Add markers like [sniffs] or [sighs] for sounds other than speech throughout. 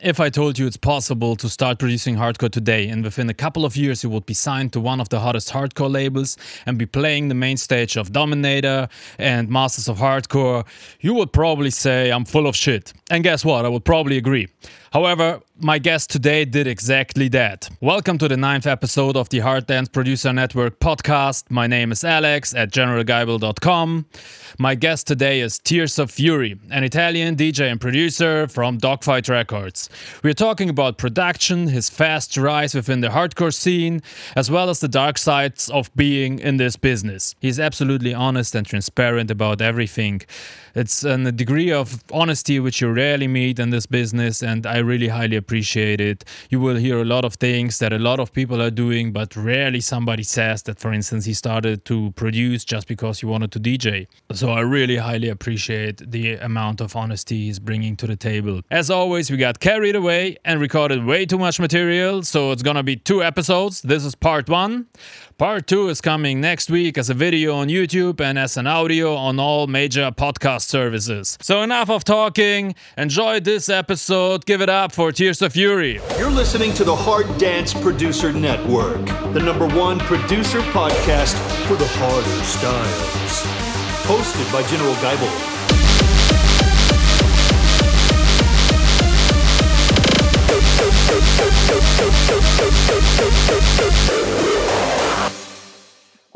if I told you it's possible to start producing hardcore today and within a couple of years you would be signed to one of the hottest hardcore labels and be playing the main stage of Dominator and Masters of Hardcore, you would probably say I'm full of shit. And guess what? I would probably agree. However, my guest today did exactly that. Welcome to the ninth episode of the Hard Dance Producer Network podcast. My name is Alex at generalguyble.com. My guest today is Tears of Fury, an Italian DJ and producer from Dogfight Records. We're talking about production, his fast rise within the hardcore scene, as well as the dark sides of being in this business. He's absolutely honest and transparent about everything. It's a degree of honesty which you rarely meet in this business, and I really highly appreciate it. You will hear a lot of things that a lot of people are doing, but rarely somebody says that, for instance, he started to produce just because he wanted to DJ. So I really highly appreciate the amount of honesty he's bringing to the table. As always, we got carried away and recorded way too much material, so it's gonna be two episodes. This is part one. Part 2 is coming next week as a video on YouTube and as an audio on all major podcast services. So, enough of talking. Enjoy this episode. Give it up for Tears of Fury. You're listening to the Hard Dance Producer Network, the number one producer podcast for the harder styles. Hosted by General Guyble.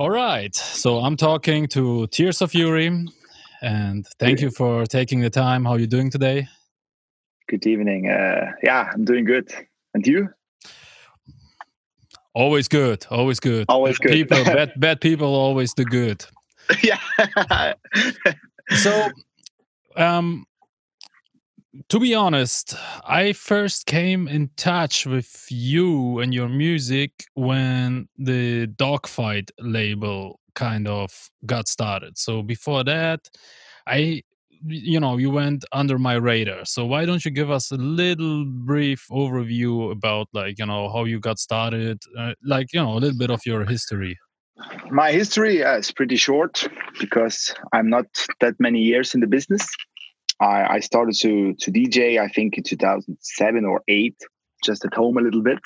All right. So I'm talking to Tears of Fury, and thank you for taking the time. How are you doing today? Good evening. Uh, yeah, I'm doing good. And you? Always good. Always good. Always good. People, [laughs] bad, bad people always do good. yeah. [laughs] so, um, to be honest, I first came in touch with you and your music when the Dogfight label kind of got started. So before that, I you know, you went under my radar. So why don't you give us a little brief overview about like, you know, how you got started, uh, like, you know, a little bit of your history. My history uh, is pretty short because I'm not that many years in the business. I, I started to to DJ I think in 2007 or 8 just at home a little bit.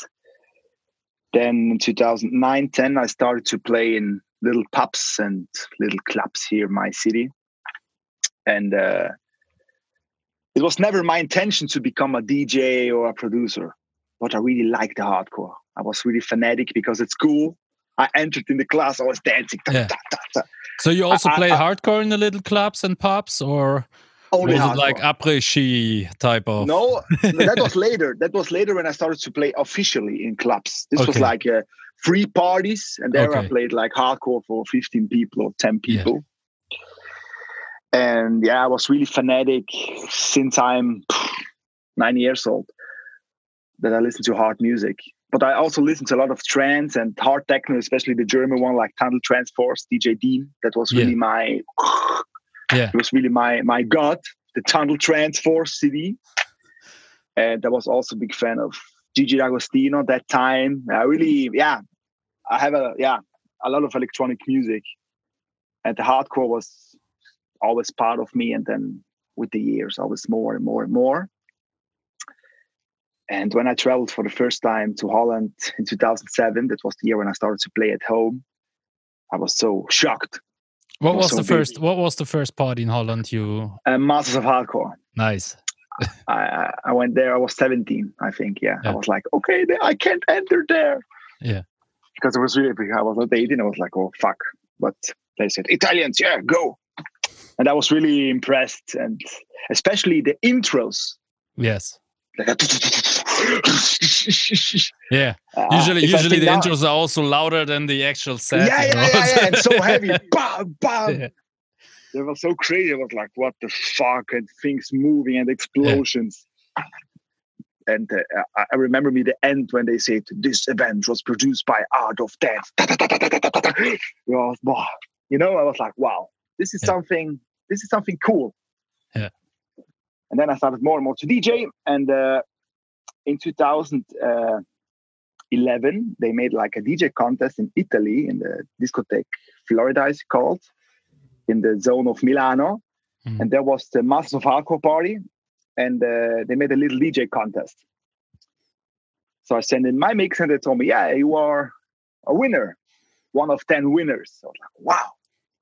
Then in 2009 10 I started to play in little pubs and little clubs here in my city. And uh, it was never my intention to become a DJ or a producer, but I really liked the hardcore. I was really fanatic because it's cool. I entered in the class, I was dancing. Yeah. So you also I, play I, hardcore in the little clubs and pubs, or only was hardcore. it like après ski type of? No, [laughs] that was later. That was later when I started to play officially in clubs. This okay. was like uh, free parties, and there okay. I played like hardcore for 15 people or 10 people. Yeah. And yeah, I was really fanatic since I'm nine years old that I listen to hard music. But I also listen to a lot of trance and hard techno, especially the German one like Tunnel Trance Force, DJ Dean. That was really yeah. my yeah. It was really my my god, the Tunnel Trance Force CD. And I was also a big fan of Gigi D'Agostino that time. I really, yeah, I have a yeah a lot of electronic music, and the hardcore was always part of me. And then with the years, always more and more and more. And when I traveled for the first time to Holland in 2007, that was the year when I started to play at home. I was so shocked what was the first? What was the first party in Holland? You uh, Masters of Hardcore. Nice. [laughs] I I went there. I was seventeen, I think. Yeah, yeah. I was like, okay, I can't enter there. Yeah. Because it was really big. I was not eighteen. I was like, oh fuck. But they said Italians, yeah, go. And I was really impressed, and especially the intros. Yes. [laughs] yeah. Uh, usually, usually the intros are also louder than the actual set. Yeah, yeah, yeah, yeah, and so heavy. [laughs] bam, bam. Yeah. They were so crazy. It was like, what the fuck? And things moving and explosions. Yeah. And uh, I remember me the end when they said this event was produced by Art of Dance. [laughs] you know, I was like, wow, this is something. This is something cool. Yeah. And then I started more and more to DJ. And uh, in 2011, they made like a DJ contest in Italy in the discotheque Florida, is called, in the zone of Milano. Mm. And there was the Masters of Hardcore party. and uh, they made a little DJ contest. So I sent in my mix, and they told me, "Yeah, you are a winner, one of ten winners." So I was like, "Wow,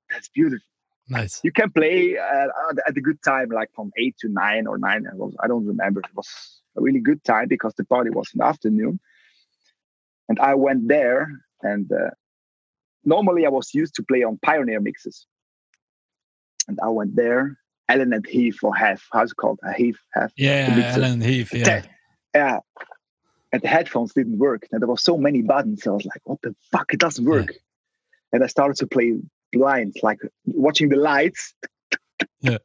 that's beautiful." Nice. You can play uh, at a good time, like from eight to nine or nine. I don't remember. It was a really good time because the party was in the afternoon. And I went there, and uh, normally I was used to play on Pioneer mixes. And I went there, Allen and Heath or Half. How's it called? A Heath, Half. Yeah, Allen and Heath. Yeah. Yeah. And the headphones didn't work. And there were so many buttons. I was like, what the fuck? It doesn't work. Yeah. And I started to play blinds, like watching the lights. Yeah.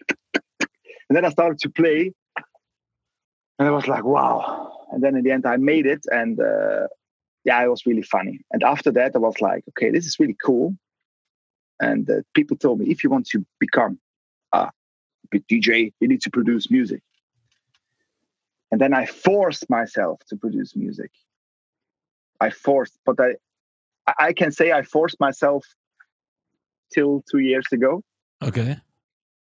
And then I started to play. And I was like, wow. And then in the end, I made it. And uh, yeah, it was really funny. And after that, I was like, okay, this is really cool. And uh, people told me, if you want to become a DJ, you need to produce music. And then I forced myself to produce music. I forced, but I, I can say I forced myself till two years ago. Okay.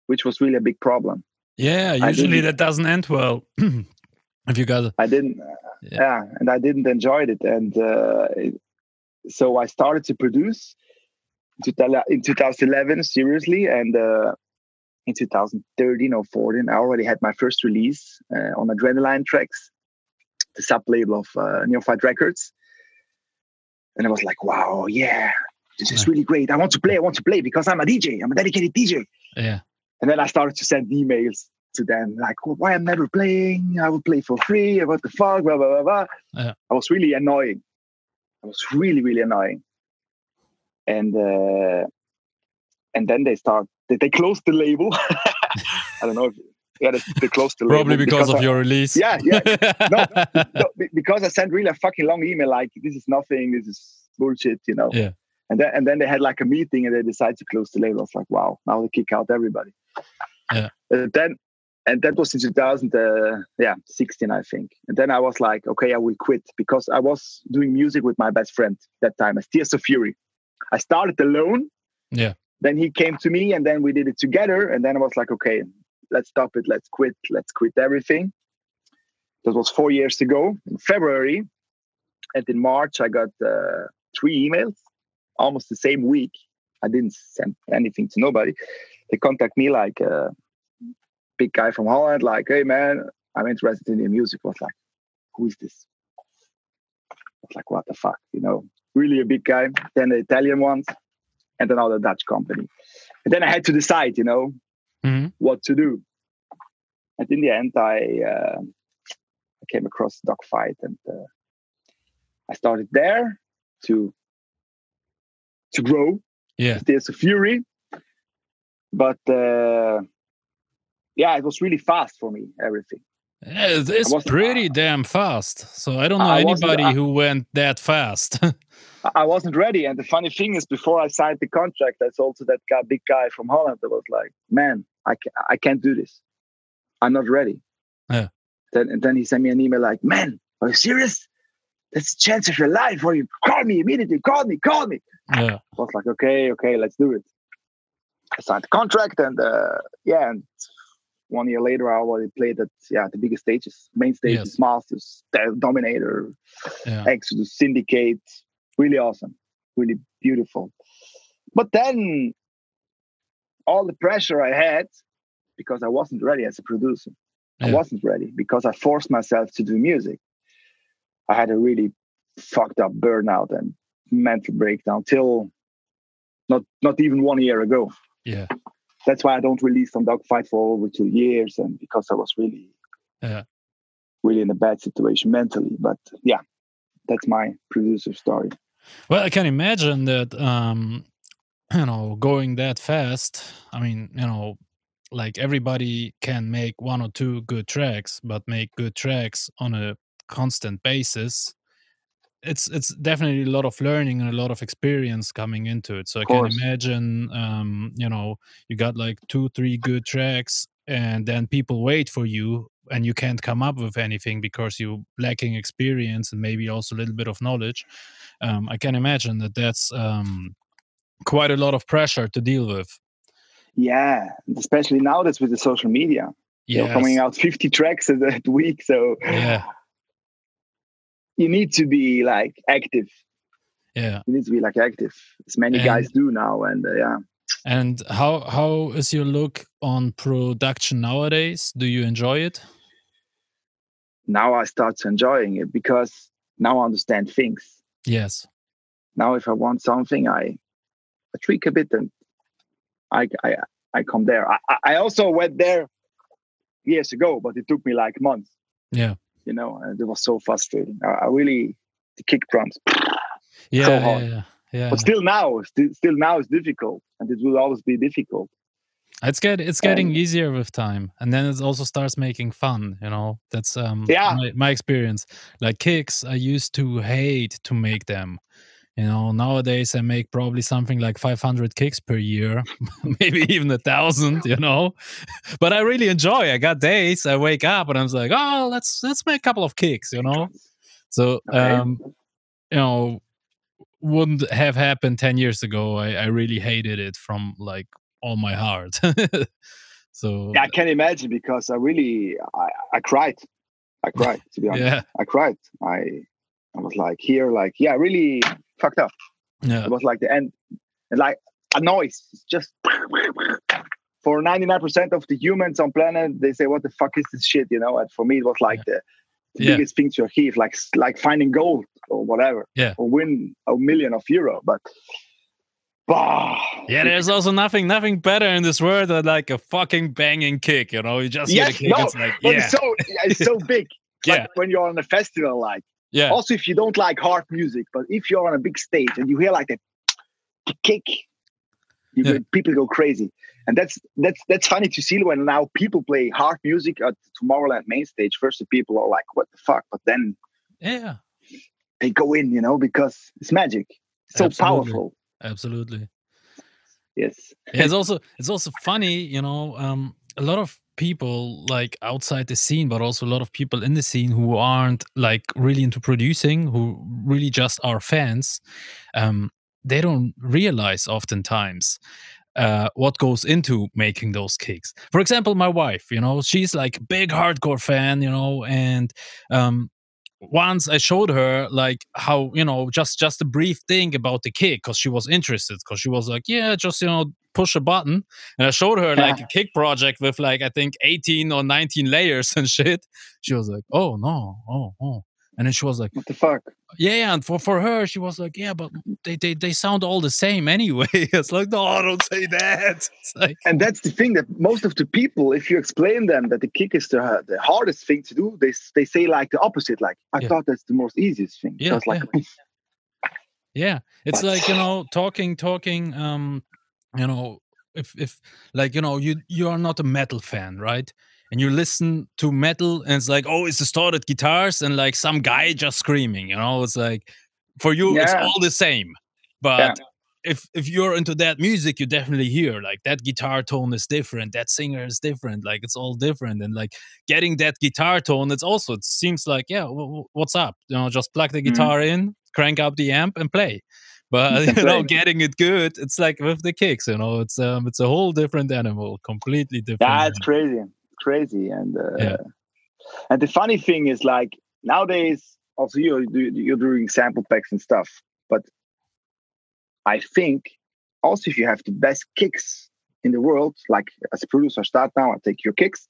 Which was really a big problem. Yeah, usually that doesn't end well. [clears throat] if you got I didn't. Uh, yeah. yeah. and I didn't enjoy it, and uh, it, so I started to produce in 2011 seriously, and uh, in 2013 or 14, I already had my first release uh, on Adrenaline Tracks, the sub label of uh, Neophyte Records, and I was like, "Wow, yeah, this is really great. I want to play. I want to play because I'm a DJ. I'm a dedicated DJ." Yeah. And then I started to send emails to them like, well, "Why I'm never playing? I will play for free. What the fuck?" Blah blah blah blah. Yeah. I was really annoying. I was really really annoying. And uh, and then they start. They, they closed the label. [laughs] I don't know. If, yeah, they, they closed the Probably label because, of I, your release. Yeah, yeah. [laughs] no, no, because I sent really a fucking long email like, "This is nothing. This is bullshit," you know. Yeah. And then and then they had like a meeting and they decided to close the label. I was like, wow, now they kick out everybody. Yeah. And then and that was in 2000 uh, yeah 16 i think. And then i was like okay i will quit because i was doing music with my best friend that time as tears of fury. I started alone. Yeah. Then he came to me and then we did it together. And then i was like okay let's stop it. Let's quit. Let's quit everything. That was four years ago in february. And in march i got uh, three emails almost the same week i didn't send anything to nobody they contact me like a big guy from Holland, like, hey man, I'm interested in your music. I was like, who is this? I was like, what the fuck? You know, really a big guy. Then the Italian ones, and then other Dutch company. And then I had to decide, you know, mm-hmm. what to do. And in the end, I uh, I came across Dogfight, and uh, I started there to to grow. Yeah, there's a fury, but uh, yeah, it was really fast for me. Everything. Yeah, it's pretty uh, damn fast. So I don't know I anybody I, who went that fast. [laughs] I wasn't ready, and the funny thing is, before I signed the contract, I told to that guy, big guy from Holland, I was like, "Man, I can't, I can't do this. I'm not ready." Yeah. Then and then he sent me an email like, "Man, are you serious? That's a chance of your life. Or you call me immediately. Call me. Call me." Yeah. I was like, "Okay, okay, let's do it." I signed the contract, and uh, yeah, and one year later, I already played at yeah the biggest stages, main stages, yes. Masters, Dominator, yeah. Exodus, Syndicate. Really awesome, really beautiful. But then all the pressure I had because I wasn't ready as a producer. Yeah. I wasn't ready because I forced myself to do music. I had a really fucked up burnout and mental breakdown till not not even one year ago. Yeah that's why I don't release some dogfight for over two years, and because I was really, yeah. really in a bad situation mentally. But yeah, that's my producer story. Well, I can imagine that, um, you know, going that fast. I mean, you know, like everybody can make one or two good tracks, but make good tracks on a constant basis it's it's definitely a lot of learning and a lot of experience coming into it. So I can imagine, um, you know, you got like two, three good tracks, and then people wait for you, and you can't come up with anything because you're lacking experience and maybe also a little bit of knowledge. Um, I can imagine that that's um, quite a lot of pressure to deal with. Yeah, especially now that's with the social media. know, coming out 50 tracks a [laughs] week. So yeah, you need to be like active. yeah. You need to be like active, as many And- guys do now. And uh, yeah, And how how is your look on production nowadays? Do you enjoy it? now I start enjoying it because now I understand things. Yes. Now, if I want something, I, I tweak a bit and I I I come there. I, I- I also went there years ago, but it took me like months. Yeah. You know, and it was so frustrating. I, I really the kick drums, [sniffs] Yeah. So yeah, hard. yeah. Yeah. but still now, still, still now it's difficult, and it will always be difficult. It's get it's getting Um, easier with time, and then it also starts making fun. You know, that's um Yeah. my, my experience. Like kicks, I used to hate to make them. You know, nowadays I make probably something like 500 kicks per year, [laughs] maybe even a thousand. You know, [laughs] but I really enjoy. I got days I wake up and I'm like, oh, let's let's make a couple of kicks. You know, so um, you know, wouldn't have happened 10 years ago. I, I really hated it from like all my heart. [laughs] so Yeah, I can imagine because I really I, I cried. I cried to be honest. yeah, I cried. I I was like here, like yeah, really fucked up. yeah, It was like the end, and like a noise. It's just for ninety nine percent of the humans on planet, they say, "What the fuck is this shit?" You know. And for me, it was like the, the Yeah. biggest thing to achieve, like like finding gold or whatever, Yeah. or win a million of euro. But bah, yeah. There's also nothing, nothing better in this world than like a fucking banging kick. You know, you just hear the Yes, kick. no, it's like yeah, it's so it's so big. [laughs] Yeah. When you're on a festival, like yeah, also if you don't like hard music, but if you're on a big stage and you hear like that kick, you Yeah. go- people go crazy. And that's that's that's funny to see when now people play hard music at Tomorrowland main stage. First, the people are like, "What the fuck?" But then yeah, they go in, you know, because it's magic. So Absolutely. powerful. absolutely. Yes. yeah, it's also it's also funny you know um a lot of people like outside the scene but also a lot of people in the scene who aren't like really into producing who really just are fans um they don't realize oftentimes uh, what goes into making those kicks. For example, my wife, you know, she's like big hardcore fan, you know, and um, once I showed her like how you know just just a brief thing about the kick because she was interested because she was like yeah just you know push a button. And I showed her like a [laughs] kick project with like I think 18 or 19 layers [laughs] and shit. She was like oh no. Oh oh and then she was like What the fuck? yeah, yeah and for for her she was like yeah but they they, they sound all the same anyway [laughs] it's like no don't say that [laughs] it's like And that's the thing that most of the people, if you explain them that the kick is the, the hardest thing to do, they they say like the opposite. Like I Yeah. thought that's the most easiest thing. Yeah, Just like Yeah, it's But- like you know talking, talking. Um, you know, if if like you know you you are not a metal fan, right? And you listen to metal, and it's like oh, it's distorted guitars and like some guy just screaming. You know, it's like for you, it's all the same. But if if you're into that music, you definitely hear like that guitar tone is different, that singer is different, like it's all different, and like getting that guitar tone, it's also it seems like yeah, what's up? You know, just plug the Mhm. guitar in, crank up the amp, and play. But [laughs] you know, getting it good, it's like with the kicks. You know, it's um, it's a whole different animal, completely different. Yeah, it's animal. crazy, crazy, and uh, Yeah. and the funny thing is like nowadays, also you're you're doing sample packs and stuff, but I think also if you have the best kicks in the world, like as a producer, start now and take your kicks.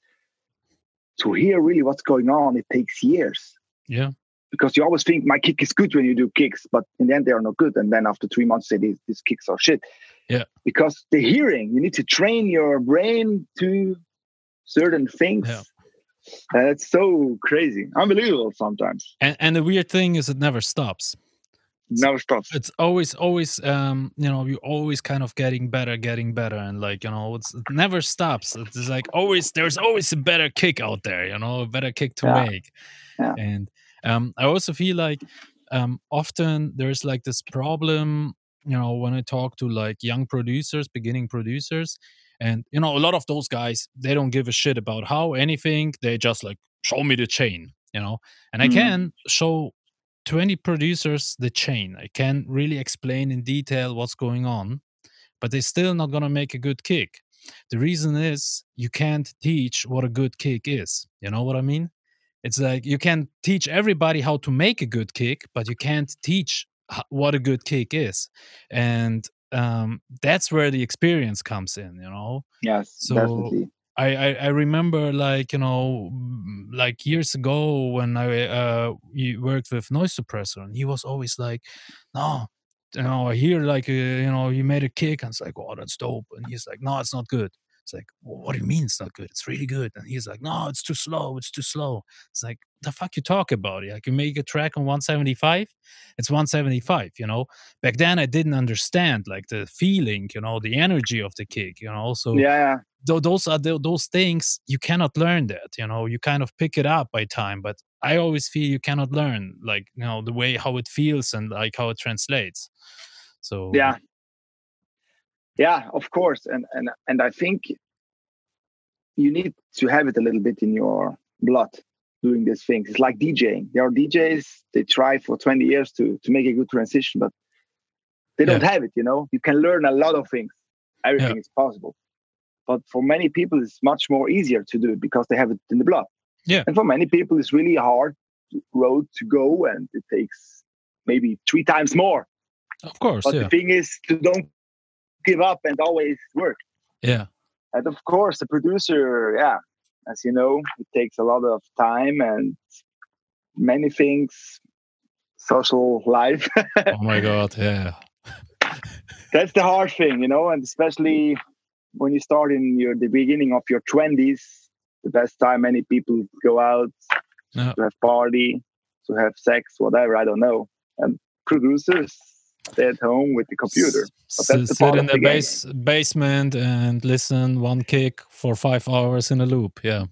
To hear really what's going on, it takes years yeah, because you always think my kick is good when you do kicks, but in the end they are not good. And then after three months, say these, these kicks are shit. Yeah. Because the hearing, you need to train your brain to certain things. Yeah. And it's so crazy, unbelievable sometimes. and and the weird thing is, it never stops. Never stops. it's always always um you know you're always kind of getting better getting better and like you know it's it never stops it's like always there's always a better kick out there you know a better kick to Yeah. make Yeah. and um i also feel like um often there's like this problem you know when i talk to like young producers beginning producers and you know a lot of those guys they don't give a shit about how anything they just like show me the chain you know and i Mhm. can show 20 producers the chain. I can really explain in detail what's going on, but they're still not going to make a good kick. the reason is you can't teach what a good kick is. You know what I mean? It's like you can teach everybody how to make a good kick, but you can't teach what a good kick is. And um, that's where the experience comes in, you know? Yes, So definitely. I, I I remember like you know like years ago when I uh worked with noise suppressor and he was always like no you know I hear like uh, you know you made a kick and it's like oh that's dope and he's like no it's not good it's like well, what do you mean it's not good? It's really good. And he's like no it's too slow it's too slow. It's like the fuck you talk about? It. like you make a track on 175 it's 175 you know? Back then I didn't understand like the feeling you know the energy of the kick you know? So Yeah, yeah. tho- those are tho- those things you cannot learn that you know? You kind of pick it up by time but i always feel you cannot learn like you know the way how it feels and like how it translates. So yeah yeah of course. And and and i think you need to have it a little bit in your blood doing these things. It's like djing. There are djs. They try for 20 years to to make a good transition but they don't have it you know? You can learn a lot of things. Everything is possible. But for many people it's much more easier to do it because they have it in the blood. Yeah. and for many people it's really hard road to go and it takes maybe three times more. Of course but yeah. the thing is to don't give up and always work. yeah And of course, the producer, yeah, as you know, it takes a lot of time and many things, social life. [laughs] oh my god yeah [laughs] That's the hard thing, you know, and especially when you start in your the beginning of your twenties, the best time many people go out to have party, to have sex, whatever, I don't know. And producers stay at home with the computer. But that's the sit in the the game. base basement and listen one kick for five hours in a loop yeah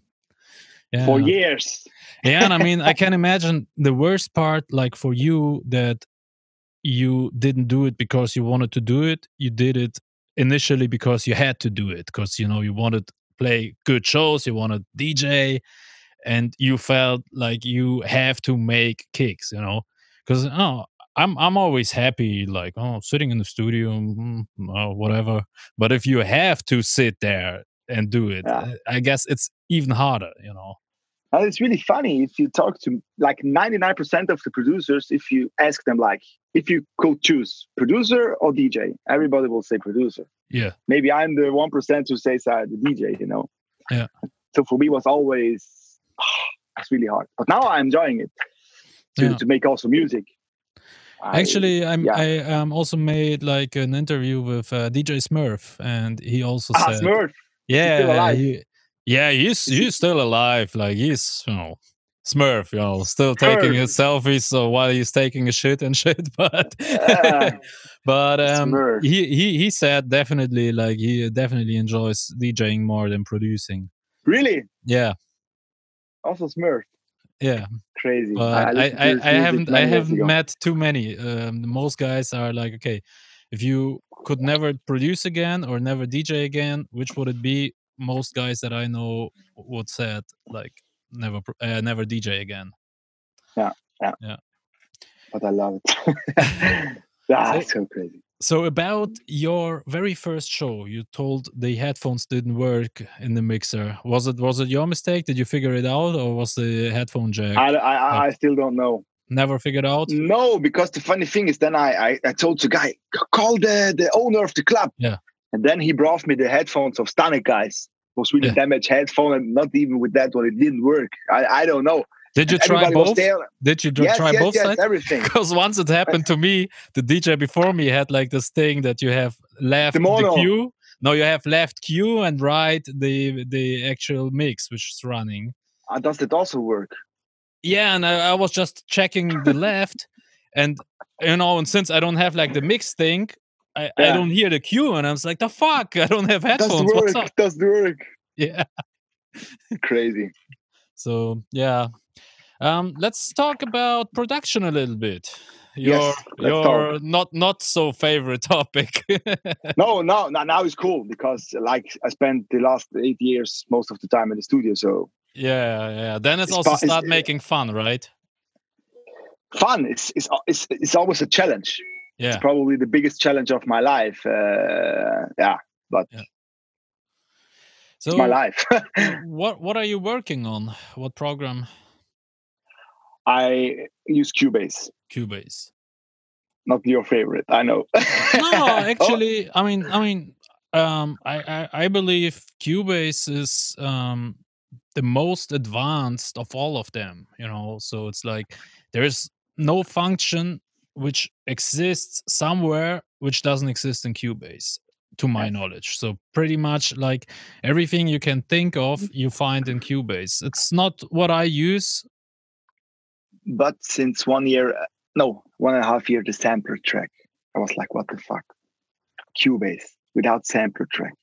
yeah For years. yeah and i mean i [laughs] can imagine the worst part like for you that you didn't do it because you wanted to do it you did it initially because you had to do it because you know you wanted to play good shows you wanted dj and you felt like you have to make kicks you know because oh i'm i'm always happy like oh sitting in the studio mm, oh, whatever but if you have to sit there and do it Yeah. i guess it's even harder you know And it's really funny if you talk to like 99% of the producers, if you ask them, like, if you could choose producer or DJ, everybody will say producer. yeah Maybe I'm the 1% who says uh, the DJ, you know? Yeah. So for me, it was always, [sighs] it's really hard. But now I'm enjoying it to, Yeah. to make also music. I- Actually, I'm, yeah. I um, also made like an interview with uh, DJ Smurf, and he also ah, said, Smurf. "Yeah, still alive? he- yeah, he's he's still alive. Like he's you know Smurf, you know, still taking his selfies so while he's taking a shit and [laughs] shit. But Yeah. [laughs] but um, he he he said definitely like he definitely enjoys DJing more than producing. Really? Yeah, Also Smurf. Yeah. Crazy. but I, I, I haven't I haven't ago. met too many. Um, most guys are like, okay, if you could never produce again or never DJ again, which would it be? Most guys that I know would said like never uh, never DJ again. Yeah yeah yeah but I love it. [laughs] [laughs] ah, So- it's so crazy. So about your very first show, you told the headphones didn't work in the mixer. Was it was it your mistake? Did you figure it out, or was the headphone jack I, I, I- I still don't know. never figured out? No, because the funny thing is, then I, I, I told the guy, call the, the owner of the club. Yeah. And then he brought me the headphones of Stanek guys. It was really Yeah. damaged headphone, and not even with that one, it didn't work. I, I don't know. Did you try both? Did you yes, try yes, both yes, sides? everything. [laughs] because once it happened to me, the DJ before me had like this thing that you have left The the, cue. No, you have left cue and right the the actual mix which is running. Uh, does it also work? Yeah, and I, I was just checking the [laughs] left, and you know, and since I don't have like the mix thing, I, I don't hear the cue, and I was like, the fuck, I don't have Does headphones. it What's work? up? Does work? [laughs] Yeah. Crazy. So yeah. Um, let's talk about production a little bit. Your Yes, your not not so favorite [laughs] topic. [laughs] No, no, no, now it's cool because like I spent the last eight years most of the time in the studio. So Yeah, yeah. Then it's, It's also pa- it's- start making fun, right? fun. It's, it's, it's, it's always a challenge. Yeah, It's probably the biggest challenge of my life. Uh, yeah, but Yeah. So it's my life. [laughs] what what are you working on? What program? I use Cubase. Cubase. Not your favorite, I know. No, [laughs] actually, I mean, I mean, um, I, I I believe Cubase is um the most advanced of all of them. You know, so it's like there's no function which exists somewhere which doesn't exist in Cubase, to my knowledge. So pretty much like everything you can think of, you find in Cubase. It's not what I use. But since one year, no, one and a half year, the sampler track, I was like, what the fuck? Cubase without sampler track.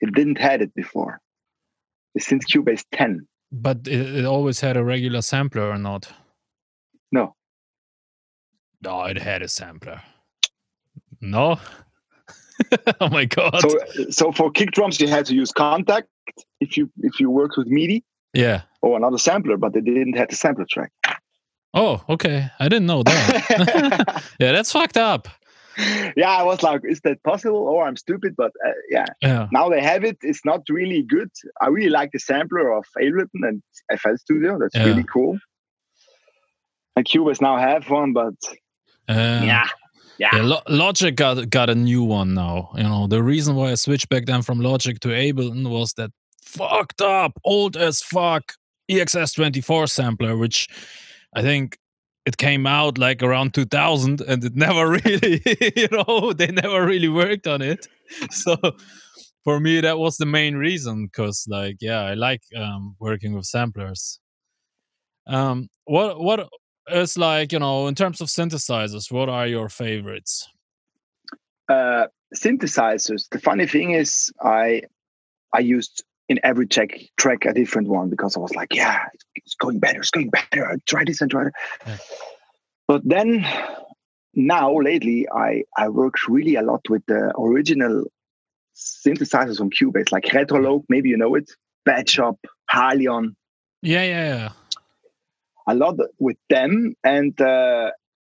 It didn't had it before. It's since Cubase 10. But it, it always had a regular sampler or not? No, No, it had a sampler. No. [laughs] oh my god. so so for kick drums you had to use Kontakt if you if you worked with MIDI yeah. or another sampler, but they didn't have the sampler track. Oh, okay. I didn't know that. [laughs] [laughs] yeah, that's fucked up. yeah, I was like, is that possible? Or I'm stupid, but uh, yeah, Yeah. now they have it. It's not really good. I really like the sampler of Ableton and FL Studio. That's Yeah. really cool. And Cubase now have one, but Um, yeah, yeah, Yeah, Lo- Logic got got a new one now. You know, the reason why I switched back then from Logic to Ableton was that fucked up, old as fuck EXS24 sampler, which I think it came out like around 2000 and it [laughs] never really, you know, they never really worked on it. [laughs] So for me, that was the main reason because, like, yeah, I like um, working with samplers. Um, what what is like you know in terms of synthesizers? What are your favorites? uh, synthesizers. The funny thing is, I I used in every track track a different one because I was like, yeah, it's, going better, it's going better. I try this and try that. Yeah. But then now lately, I I work really a lot with the original synthesizers from Cubase, like Retrologue. Maybe you know it. Bad Shop, HALion. Yeah, yeah, yeah. a lot with them. And uh,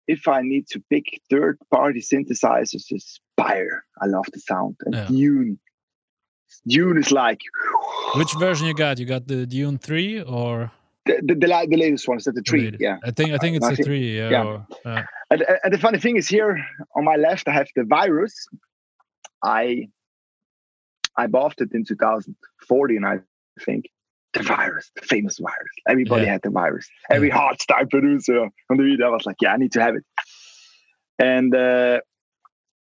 if I need to pick third party synthesizers, is Spire. I love the sound. And Yeah. Dune. Dune is like Which version you got? You got the Dune three or the, the, the, the latest one, is that the the tree? Yeah. I think I think it's I the think- three. Yeah. yeah. or- uh, And, and the funny thing is here on my left, I have the virus. I I bought it in 2014, I think. The virus, the famous virus. Everybody Yeah. had the virus. Every hardstyle producer on the video was like, "Yeah, I need to have it." And uh,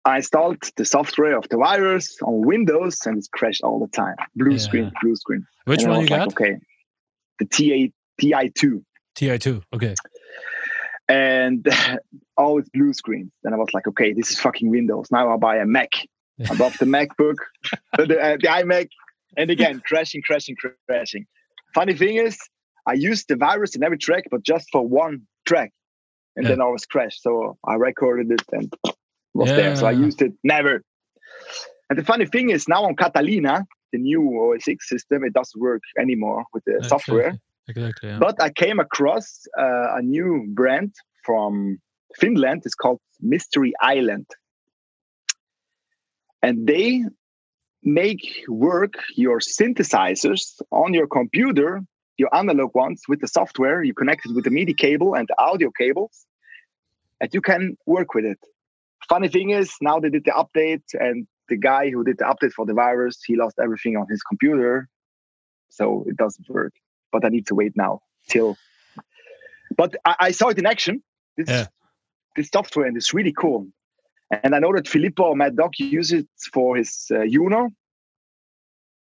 I installed the software of the virus on Windows, and it crashed all the time. Blue Yeah. screen, blue screen. which And one you like, got? okay, the TA TI2 Ti two. Okay. and [laughs] always blue screens. Then I was like, okay, this is fucking Windows. Now I'll buy a Mac. [laughs] I bought the MacBook, [laughs] the, uh, the iMac, and again, crashing, crashing, crashing. Funny thing is, I used the virus in every track, but just for one track, and Yeah. then I was crashed. So I recorded it and was there. So I used it never. And the funny thing is, now on Catalina, the new OS X system, it doesn't work anymore with the software. Exactly. exactly yeah. But I came across uh, a new brand from Finland. It's called Mystery Island. And they make work your synthesizers on your computer, your analog ones, with the software. You connect it with the MIDI cable and the audio cables, and you can work with it. Funny thing is, now they did the update, and the guy who did the update for the virus, he lost everything on his computer. So it doesn't work but I need to wait now till. But I, I saw it in action. This, Yeah. this software and it's really cool. And I know that Filippo or Mad Dog use it for his uh, Uno.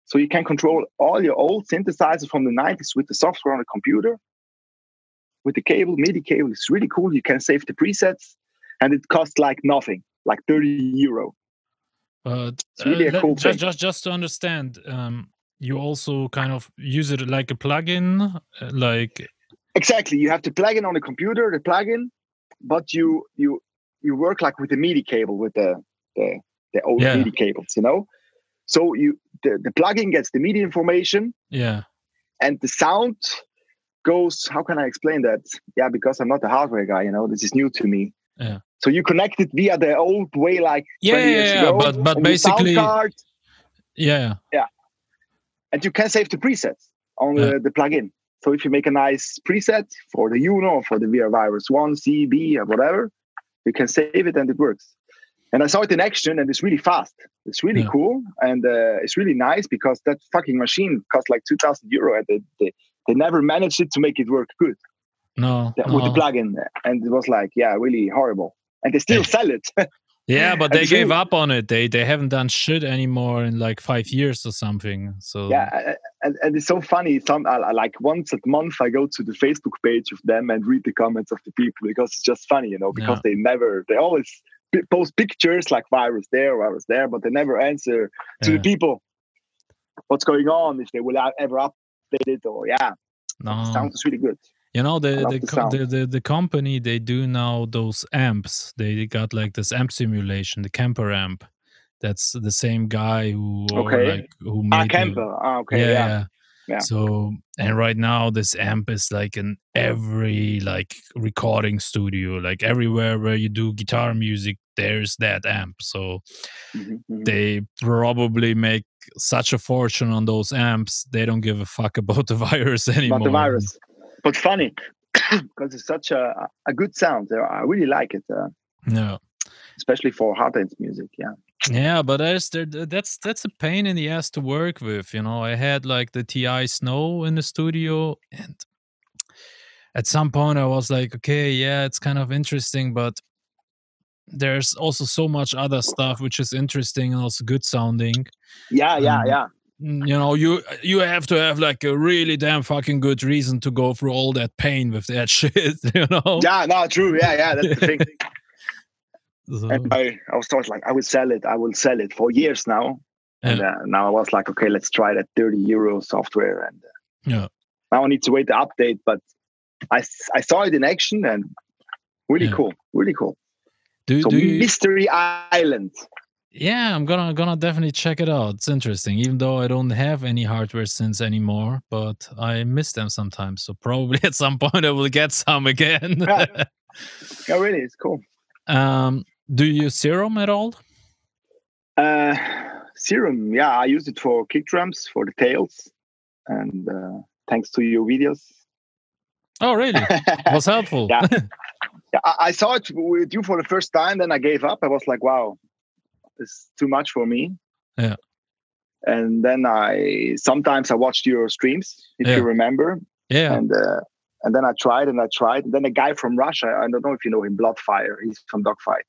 So you can control all your old synthesizers from the 90s with the software on the computer, with the cable, MIDI cable. It's really cool. You can save the presets and it costs like nothing, like 30 euro. But It's really a that- cool just, thing. just just to understand, um, you also kind of use it like a plugin, uh, like Exactly. You have to plug in on the computer, the plugin, but you you you work like with the MIDI cable, with the the, the old Yeah. MIDI cables, you know. So you the, the plugin gets the MIDI information yeah, and the sound goes. How can I explain that? Yeah, because I'm not a hardware guy, you know. This is new to me. Yeah. So you connect it via the old way, like Yeah, 20 years yeah, yeah, ago. but- but on your sound basically- card. yeah, and you can save the presets on the, Yeah. the plugin. So if you make a nice preset for the Uno, for the VR Virus One, C, B, or whatever, you can save it and it works. And I saw it in action, and it's really fast. It's really Yeah. cool, and uh, it's really nice because that fucking machine cost like two thousand euro, and they, they they never managed it to make it work good No, yeah, with the plugin, and it was like yeah, really horrible. And they still sell it. [laughs] Yeah, but [laughs] they gave up on it. They they haven't done shit anymore in like five years or something. So yeah and, and it's so funny some I, I- like once a month i go to the facebook page of them and read the comments of the people because it's just funny you know because Yeah. they never they always post pictures like virus there virus there but they never answer to Yeah. the people what's going on if they will ever update it or yeah no. sounds really good You know the the, the the the the company they do now those amps. They got like this amp simulation, the Kemper amp. That's the same guy who Okay. like who ah made the- Kemper ah, okay yeah, yeah, yeah. So and right now this amp is like in every like recording studio, like everywhere where you do guitar music, there's that amp. So Mhm, mhm. they probably make such a fortune on those amps. They don't give a fuck [laughs] about the virus anymore. about the virus but funny [coughs] because it's such a a good sound i really like it uh, Yeah. especially for hard dance music yeah Yeah, but there's there that's that's a pain in the ass to work with. You know, I had like the TI Snow in the studio, and at some point I was like, okay, yeah, it's kind of interesting, but there's also so much other stuff which is interesting and also good sounding. yeah yeah Um, yeah You know, you you have to have like a really damn fucking good reason to go through all that pain with that [laughs] shit. You know. Yeah, no, true. Yeah, yeah, that's the thing. [laughs] So, And I, I was always like, I will sell it. I will sell it for years now. And uh, now I was like, okay, let's try that 30 euro software. And uh, Yeah. now I need to wait the update. But i i saw it in action and really Yeah. cool. Really cool. do, So do you, Mystery Island. Yeah, I'm gonna gonna definitely check it out. It's interesting, even though I don't have any hardware synths anymore, but I miss them sometimes. So probably [laughs] at some point I will get some again. Yeah. [laughs] Yeah, really, it's cool. [laughs] um, do you use Serum at all? Uh, Serum, yeah, I use it for kick drums, for the tails. And uh, thanks to your videos. Oh, really? Was helpful. Yeah. Yeah, I, I saw it with you for the first time, then I gave up. I was like, wow, it's too much for me. Yeah. And then I sometimes I watched your streams, if Yeah. you remember. yeah. And uh, and then I tried and I tried. And then a guy from Russia, I don't know if you know him, Bloodfire, he's from Dogfight.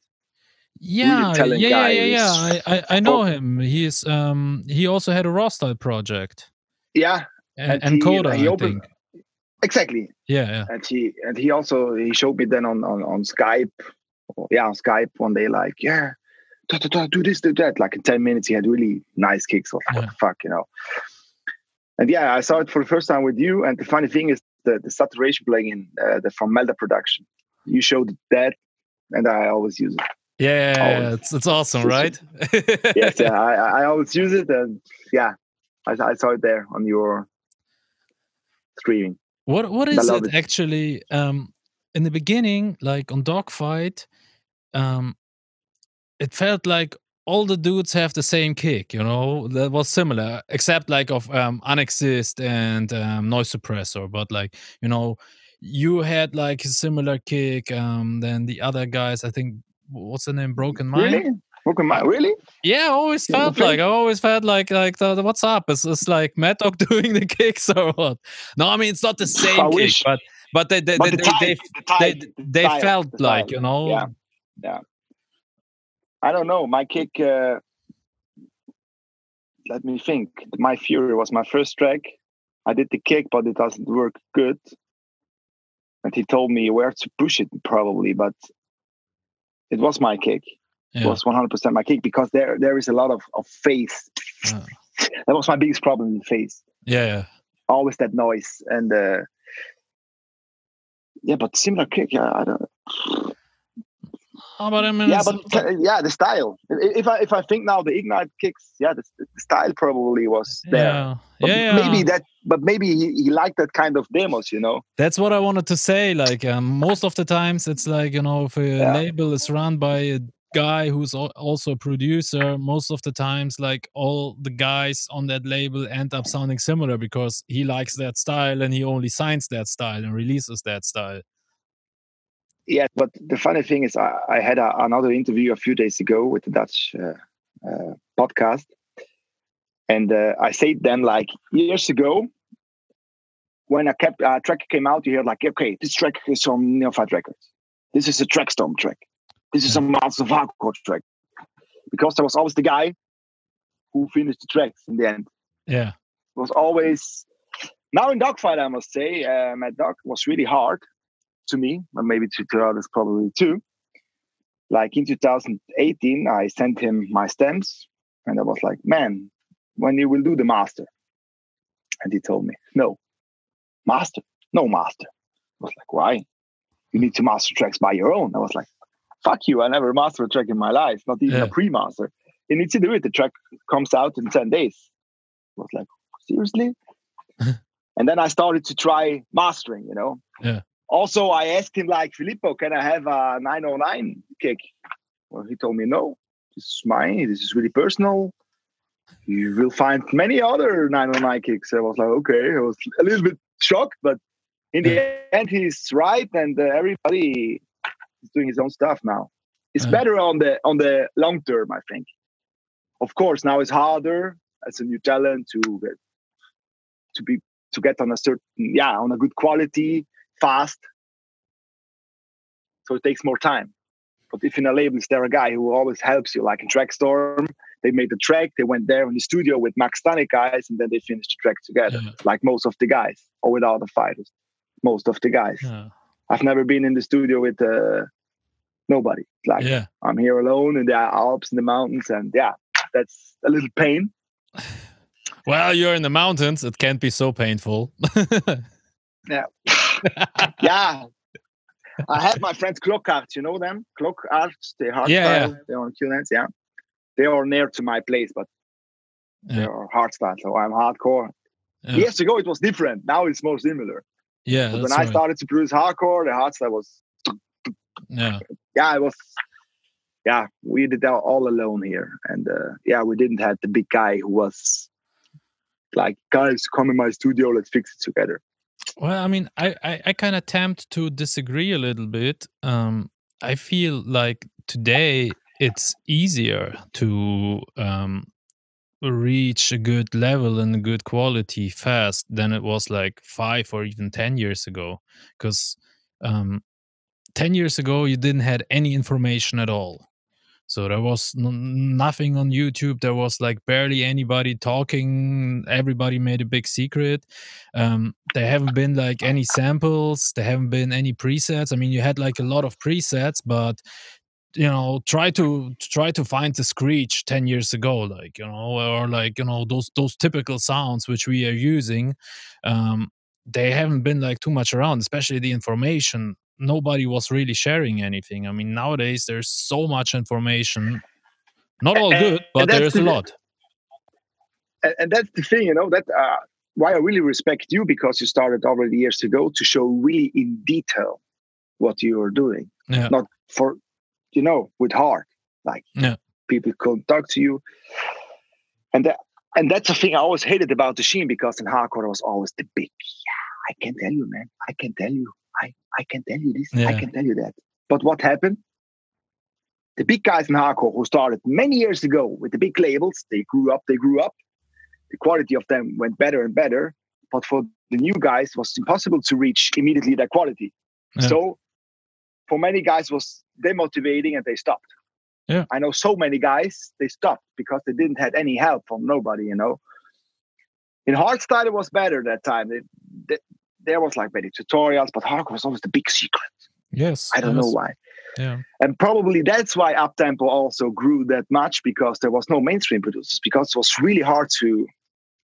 Yeah, yeah, yeah, yeah, yeah. I, I, I know him. He's um he also had a raw style project. Yeah, And, And he- Coda, he I opened- think. exactly. Yeah, yeah. And he and he also he showed me then on on, on Skype. Yeah, on Skype one day, like, yeah, da, da, da, do this, do that. Like in 10 minutes, he had really nice kicks. Like, what the fuck, you know? And yeah, I saw it for the first time with you. And the funny thing is the, the saturation plugin uh, the, from Melda Production. You showed that, and I always use it. Yeah, yeah, yeah, it's it's awesome, [laughs] right? Yes, yeah, I, I always use it. And yeah, I, I saw it there on your streaming. What what is it, it. actually? Um, in the beginning, like on Dogfight, um, it felt like all the dudes have the same kick. You know, that was similar, except like of um, Unexist and um, Noise Suppressor. But like you know, you had like a similar kick. Um, than the other guys. I think what's the name? Broken Mind. Really? Broken Mind? Really? Yeah, I always felt like I always felt like like the, the- what's up? Is it's like Mad Dog [laughs] doing the kicks or what? No, I mean it's not the [laughs] same I kick, wish. but but they they But they, the they, type, they, the type, they, they style, felt like you know Yeah. Yeah. I don't know. My kick. Uh, let me think. My Fury was my first track. I did the kick, but it doesn't work good. And he told me where to push it, probably, but it was my kick. It was 100% my kick because there there is a lot of, of phase. Yeah. [laughs] that was my biggest problem in phase. yeah yeah Always that noise. And uh, yeah, but similar kick. Yeah, I don't. Oh, about I mean yeah, but uh, yeah, the style. If I if I think now the ignite kicks, yeah, the, the style probably was there. yeah But yeah, yeah. maybe that, but maybe he, he liked that kind of demos, you know. That's what I wanted to say. Like um, most of the times, it's like you know, if a Yeah. label is run by a guy who's also a producer most of the times like all the guys on that label end up sounding similar because he likes that style and he only signs that style and releases that style yeah but the funny thing is i, I had a, another interview a few days ago with the dutch uh, uh, podcast and uh, i said then like years ago when a cap, uh, track came out you hear like okay this track is from neophyte records this is a Traxtorm track this is a Masters of Hardcore track. Because there was always the guy who finished the tracks in the end. Yeah. It was always now in dogfight, I must say, uh, Mad Dog was really hard to me, and maybe to, to others probably too. Like in 2018, I sent him my stems, and I was like, "Man, when you will do the master?" And he told me, "No, master, no master." I was like, "Why? You need to master tracks by your own." I was like, fuck you, I never mastered a track in my life, not even yeah. a pre-master. You need to do it. The track comes out in 10 days. I was like, seriously? [laughs] and then I started to try mastering, you know. Yeah. Also, I asked him like, Filippo, can I have a 909 kick? Well, he told me, no, this is mine. This is really personal. You will find many other 909 kicks. I was like, okay. I was a little bit shocked, but in the end, he's right. And uh, everybody is doing his own stuff now. It's uh-huh. better on the on the long term, I think. Of course, now it's harder as a new talent to get to be to get on a certain yeah on a good quality fast. So it takes more time. But if in a label is there a guy who always helps you, like in Traxtorm, they made the track, they went there in the studio with Max Stanek guys, and then they finished the track together, yeah. like most of the guys, or with Art of Fighters. Most of the guys. Yeah. I've never been in the studio with uh, nobody. Like yeah. I'm here alone in the Alps in the mountains, and yeah, that's a little pain. [sighs] Well, you're in the mountains. It can't be so painful. [laughs] yeah, [laughs] yeah. I have my friends Clockartz. You know them? Clockartz. They hardstyle. Yeah, yeah. They're on QNets. Yeah, they are near to my place, but yeah. they are hardstyle. So I'm hardcore. Yeah. Years ago, it was different. Now it's more similar. Yeah. when I started to produce hardcore, the hardstyle was. Yeah. Yeah, it was. Yeah, we did that all alone here, and uh, yeah, we didn't have the big guy who was like, guys, come in my studio, let's fix it together. Well, I mean, I I, I kind of attempt to disagree a little bit. Um, I feel like today it's easier to um, reach a good level and a good quality fast than it was like five or even 10 years ago. Because um, 10 years ago, you didn't had any information at all. So there was nothing on YouTube. There was like barely anybody talking. Everybody made a big secret. Um, there haven't been like any samples. There haven't been any presets. I mean, you had like a lot of presets, but you know try to try to find the screech 10 years ago like you know or like you know those those typical sounds which we are using um they haven't been like too much around especially the information nobody was really sharing anything i mean nowadays there's so much information not all good but there's the, a lot and, and, that's the thing you know that uh, why i really respect you because you started already years ago to show really in detail what you are doing yeah. not for you know, with heart. Like yeah. people to you. And that and that's the thing I always hated about the scene because in hardcore I was always the big, yeah, I can tell you, man. I can tell you. I, I can tell you this. Yeah. I can tell you that. But what happened? The big guys in hardcore who started many years ago with the big labels, they grew up, they grew up. The quality of them went better and better. But for the new guys, it was impossible to reach immediately that quality. Yeah. So for many guys was demotivating and they stopped. Yeah. I know so many guys they stopped because they didn't have any help from nobody, you know. In hardstyle it was better that time. It, it, there was like many tutorials, but hardcore was always the big secret. Yes. I don't yes. know why. Yeah. And probably that's why Uptempo also grew that much because there was no mainstream producers because it was really hard to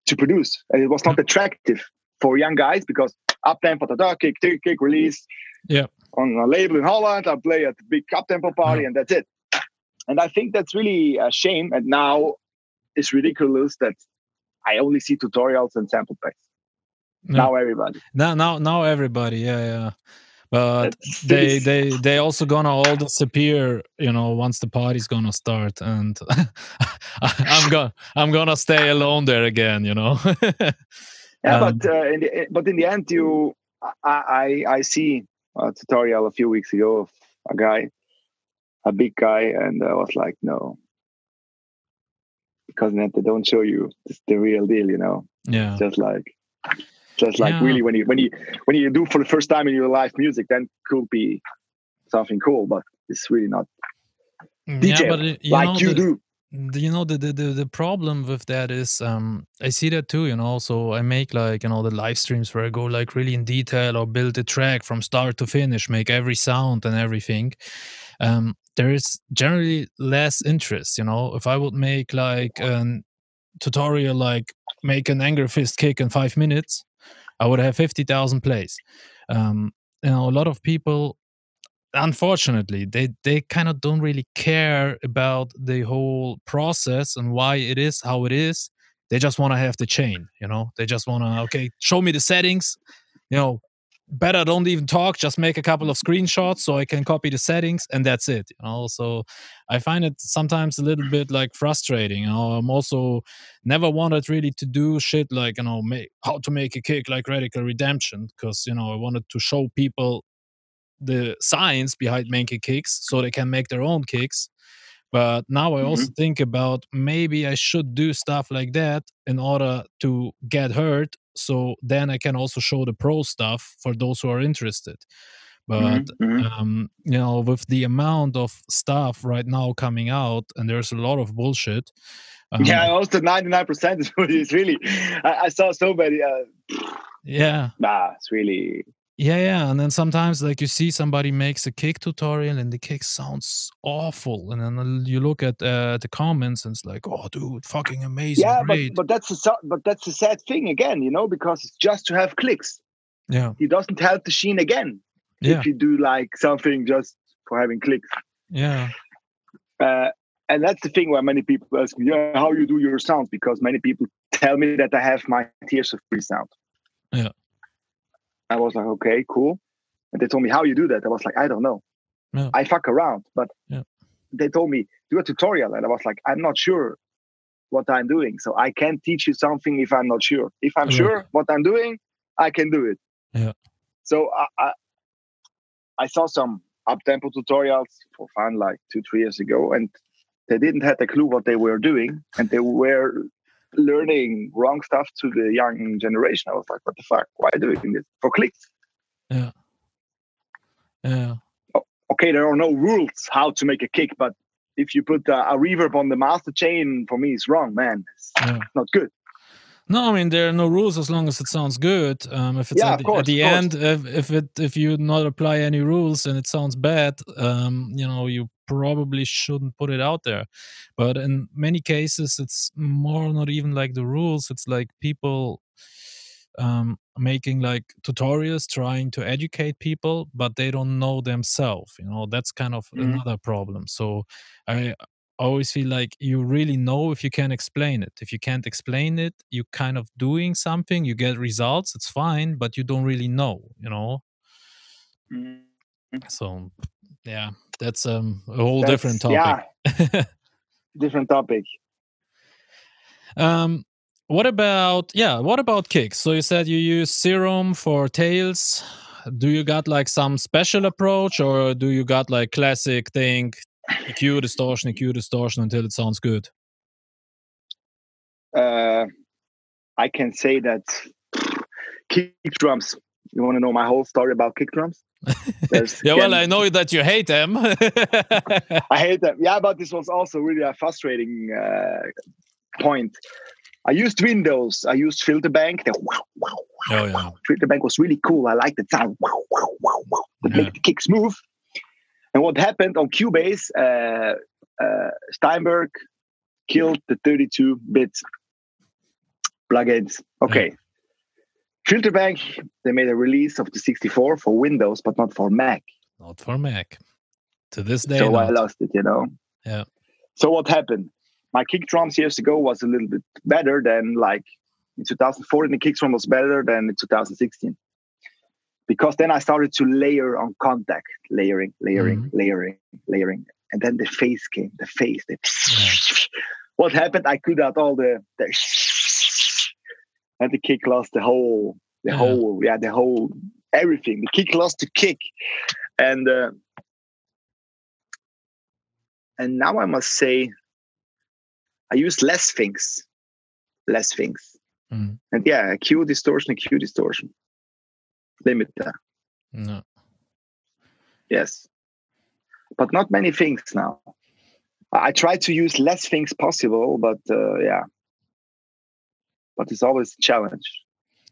to produce and it was not [laughs] attractive for young guys because Uptempo, da kick, kick, kick, release. Yeah on a label in Holland. I play at the big cup tempo party, yeah. and that's it. And I think that's really a shame. And now it's ridiculous that I only see tutorials and sample packs. Now everybody. Now, now, now everybody. Yeah, yeah. but they [laughs] they they also gonna all disappear you know once the party's gonna start and [laughs] i'm gonna i'm gonna stay alone there again you know [laughs] Yeah, Um, but uh, in the but in the end, you I I, I see a tutorial a few weeks ago of a guy, a big guy, and I was like, no, because then they don't show you the real deal, you know. yeah Just like, just like Yeah. really when you when you when you do for the first time in your life music, then could be something cool, but it's really not yeah but it- you like know you the- do. you know the, the the the problem with that is um i see that too you know so i make like you know the live streams where i go like really in detail or build a track from start to finish make every sound and everything um there is generally less interest you know if i would make like an tutorial like make an Angerfist kick in five minutes i would have 50000 plays. Um you know a lot of people unfortunately they they kind of don't really care about the whole process and why it is how it is. They just want to have the chain you know? They just want to okay show me the settings you know better don't even talk just make a couple of screenshots so i can copy the settings and that's it you know? So i find it sometimes a little bit like frustrating you know? I'm also never wanted really to do shit like you know make how to make a kick like radical redemption because you know i wanted to show people the science behind making kicks so they can make their own kicks but now i mm-hmm. also think about maybe i should do stuff like that in order to get heard so then i can also show the pro stuff for those who are interested but Mhm, mhm. um, you know with the amount of stuff right now coming out and there's a lot of bullshit um, yeah, also ninety nine percent [laughs] is is really. I, I saw so many. Uh, yeah nah, it's really. Yeah, yeah, and then sometimes like you see somebody makes a kick tutorial and the kick sounds awful, and then you look at uh, the comments and it's like, oh, dude, fucking amazing, yeah, but great. but that's a but that's a sad thing again, you know, because it's just to have clicks. yeah, He doesn't help the sheen again yeah, if you do like something just for having clicks. yeah, Uh, and that's the thing where many people ask me, yeah, how you do your sound, because many people tell me that I have my Tears of Fury sound. Yeah. I was like, okay, cool. And they told me how you do that. I was like, I don't know. Yeah. I fuck around, but Yeah. they told me do a tutorial, and I was like, I'm not sure what I'm doing, so I can't teach you something if I'm not sure. If I'm Right. sure what I'm doing, I can do it. Yeah. So I, I, I saw some up tempo tutorials for fun like two, three years ago, and they didn't have a clue what they were doing, and they were learning wrong stuff to the young generation. I was like, what the fuck? Why are you doing this for clicks? yeah, yeah, Okay, there are no rules how to make a kick, but if you put a, a reverb on the master chain, for me, it's wrong, man. It's yeah. not good. No, I mean there are no rules as long as it sounds good. Um, if it's Yeah, at the, course, at the end, if, if it if you not apply any rules and it sounds bad, um, you know you probably shouldn't put it out there. But in many cases, it's more not even like the rules. It's like people um, making like tutorials, trying to educate people, but they don't know themselves. You know that's kind of Mhm. another problem. So I always feel like you really know if you can explain it. If you can't explain it, you kind of doing something, you get results, it's fine, but you don't really know, you know? So yeah, that's um a whole different topic. Yeah, [laughs] different topic. um what about yeah, what about kicks? So you said you use serum for tails. Do you got like some special approach or do you got like classic thing EQ distortion, EQ distortion until it sounds good? Uh, I can say that kick drums. You want to know my whole story about kick drums? [laughs] Yeah, well, I know that you hate them. [laughs] I hate them. Yeah, but this was also really a frustrating uh, point. I used Windows. I used Filter Bank. The wow, wow, wow. oh yeah. Filter Bank was really cool. I liked the sound. Wow, wow, wow, wow. To Yeah. make the kick smooth. And what happened on Cubase, uh, uh, Steinberg killed the 32-bit plugins. Okay. Filter Bank, they made a release of the 64 for Windows, but not for Mac. Not for Mac. To this day, so I lost it, you know. Yeah. So what happened? My kick drums years ago was a little bit better than like in 2014. The kick drum was better than in 2016. Because then I started to layer on Kontakt, layering, layering, mm-hmm. layering, layering, and then the phase came. The phase. The yeah. what happened? I could out all the the and the kick lost the whole, the yeah. whole, yeah, the whole everything. The kick lost the kick, and uh, and now I must say, I use less things, less things, mm. and yeah, EQ distortion, EQ distortion limit there. No. Yes. But not many things now. I try to use less things possible, but uh, yeah. But it's always a challenge.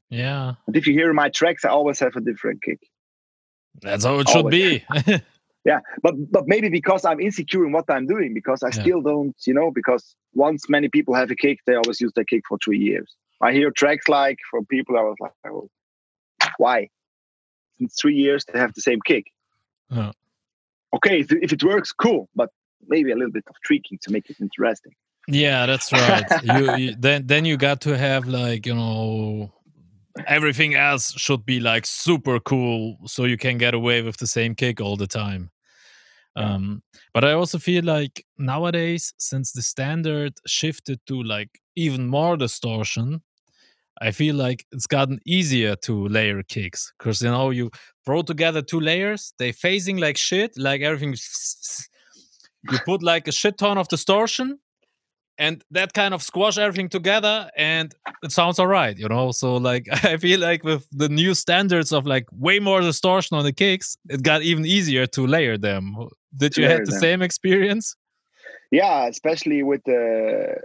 Yeah. And if you hear my tracks, I always have a different kick. That's how it should be. [laughs] yeah, but but maybe because I'm insecure in what I'm doing, because I yeah. still don't, you know, because once many people have a kick, they always use their kick for three years. I hear tracks like from people, I was like, oh, why? In three years to have the same kick. Yeah. Okay, if, if it works, cool, but maybe a little bit of tweaking to make it interesting. Yeah, that's right. [laughs] you, you, then then you got to have like you know everything else should be like super cool so you can get away with the same kick all the time. Um, but I also feel like nowadays, since the standard shifted to like even more distortion, I feel like it's gotten easier to layer kicks because you know you throw together two layers, they phasing like shit, like everything. [sniffs] You put like a shit ton of distortion, and that kind of squash everything together, and it sounds alright, you know. So like [laughs] I feel like with the new standards of like way more distortion on the kicks, it got even easier to layer them. Did you have the them. same experience? Yeah, especially with the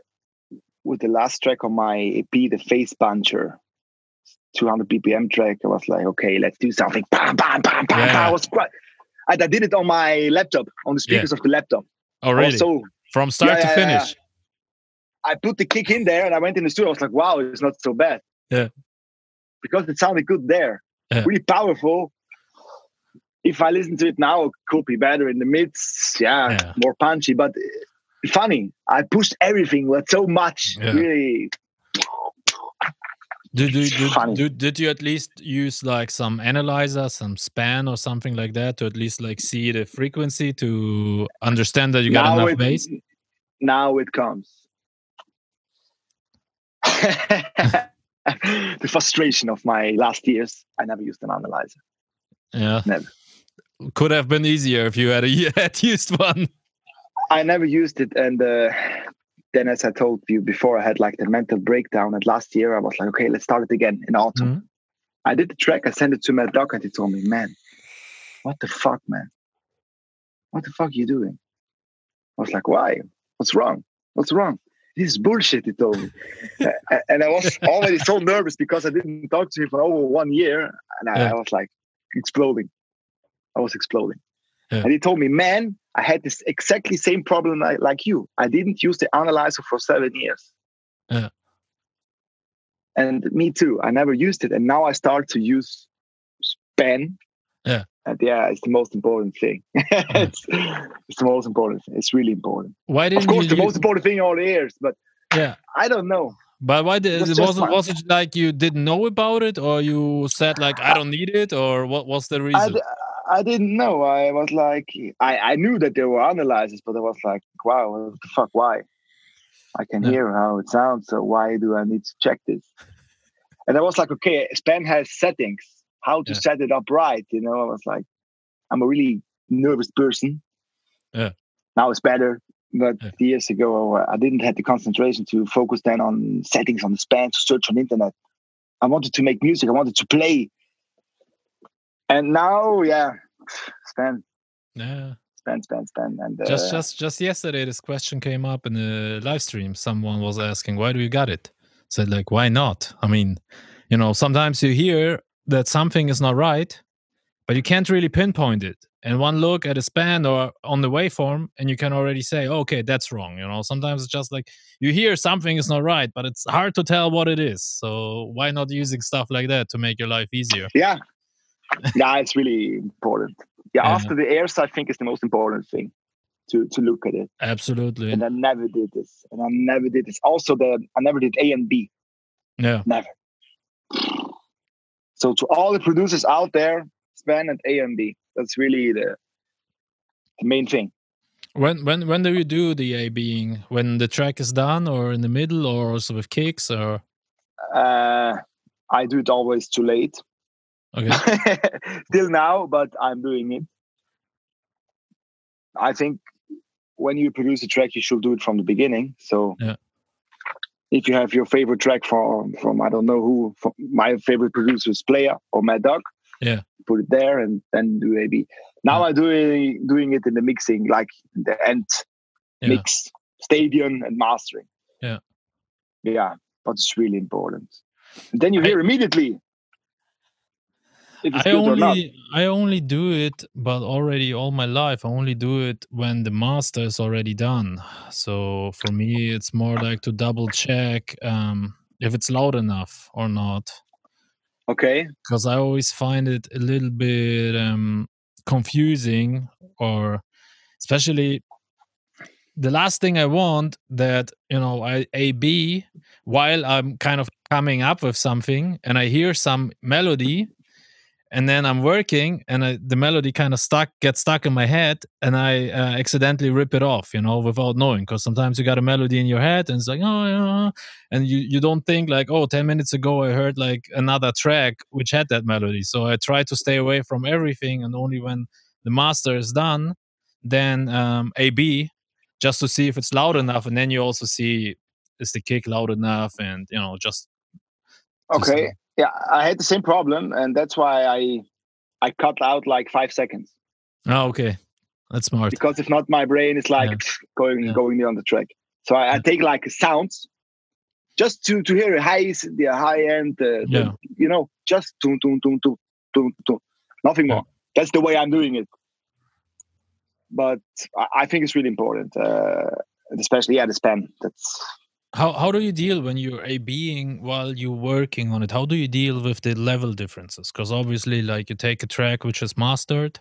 with the last track on my EP, the Face Puncher, 200 BPM track. I was like, okay, let's do something. Bam, bam, bam, bam. Yeah. I was quite, I, I, did it on my laptop, on the speakers yeah. of the laptop. Oh, really? So from start yeah, to finish. I put the kick in there and I went in the studio. I was like, wow, it's not so bad. Yeah. Because it sounded good there. Really powerful. If I listen to it now, it could be better in the mids. Yeah, more punchy. But funny. I pushed everything with so much. Yeah. Really. Did, did, did, did, did you at least use like some analyzer, some span or something like that to at least like see the frequency to understand that you got now enough it, bass? Now it comes. [laughs] the frustration of my last years, I never used an analyzer. Yeah. Never. Could have been easier if you had, a, [laughs] had used one. I never used it, and uh, then as I told you before, I had like the mental breakdown. And last year, I was like, okay, let's start it again in autumn. Mm-hmm. I did the track. I sent it to Mad Dog, and he told me, "Man, what the fuck, man? What the fuck are you doing?" I was like, "Why? What's wrong? What's wrong?" This is bullshit. He told me, [laughs] and I was already so nervous because I didn't talk to him for over one year, and I, yeah. I was like exploding. I was exploding. Yeah. And he told me, man, I had this exactly same problem like you. I didn't use the analyzer for seven years. Yeah. And me too. I never used it. And now I start to use Span. Yeah. And yeah, it's the most important thing. [laughs] it's, it's, the most important thing. It's really important. Why didn't Of course, the use... most important thing in all the years, but yeah, I don't know. But why did it was it was it like you didn't know about it, or you said like I don't need it, or what was the reason? I, I didn't know. I was like, I, I knew that there were analyzers, but I was like, wow, what the fuck? Why? I can yeah. hear how it sounds, so why do I need to check this? And I was like, okay, Span has settings, how to yeah. set it up right. You know, I was like, I'm a really nervous person. Yeah. Now it's better, but yeah. years ago uh, I didn't have the concentration to focus then on settings on the Span to search on internet. I wanted to make music. I wanted to play and now yeah span yeah. Span span span and uh, just just just yesterday this question came up in the live stream. Someone was asking why do you got it? Said like why not? I mean you know sometimes you hear that something is not right but you can't really pinpoint it. And one look at a span or on the waveform and you can already say okay that's wrong you know? Sometimes it's just like you hear something is not right but it's hard to tell what it is. So why not using stuff like that to make your life easier? Yeah [laughs] yeah, it's really important. Yeah, yeah, after the airs, I think is the most important thing to to look at it. Absolutely. And I never did this, and I never did this. Also, the I never did A and B. Yeah, never. So to all the producers out there, Span and A and B. That's really the the main thing. When when when do you do the A being when the track is done or in the middle or also with kicks or Uh, I do it always too late. Okay [laughs] Still now, but I'm doing it. I think when you produce a track, you should do it from the beginning. So Yeah. if you have your favorite track from from I don't know who, from my favorite producer is Player or Mad Dog, Yeah. put it there and then do AB. Now I'm doing doing it in the mixing, like the end Yeah. mix, stadium, and mastering. Yeah. yeah, but it's really important. And then you I- hear immediately if it's I good or not. only I only do it, but already all my life I only do it when the master is already done. So for me, it's more like to double check um, if it's loud enough or not, Okay. because I always find it a little bit um, confusing, or especially the last thing I want that you know I A B while I'm kind of coming up with something and I hear some melody and then I'm working and I, the melody kind of stuck gets stuck in my head and I uh, accidentally rip it off you know without knowing because sometimes you got a melody in your head and it's like oh yeah and you you don't think like oh 10 minutes ago I heard like another track which had that melody so I try to stay away from everything and only when the master is done then um, AB just to see if it's loud enough and then you also see is the kick loud enough and you know just okay. see. Yeah, I had the same problem, and that's why I I cut out like five seconds oh okay that's smart because if not, my brain is like Yeah. [sniffs] going Yeah. going on the track. So I, I take like sounds just to to hear a high the high end, the, the- Yeah. you know, just tum tum tum tum tum tum, nothing more. That's the way I'm doing it. But I, I think it's really important, uh, especially yeah, the span. That's How how do you deal when you're a being while you're working on it? How do you deal with the level differences? Because obviously, like you take a track which is mastered,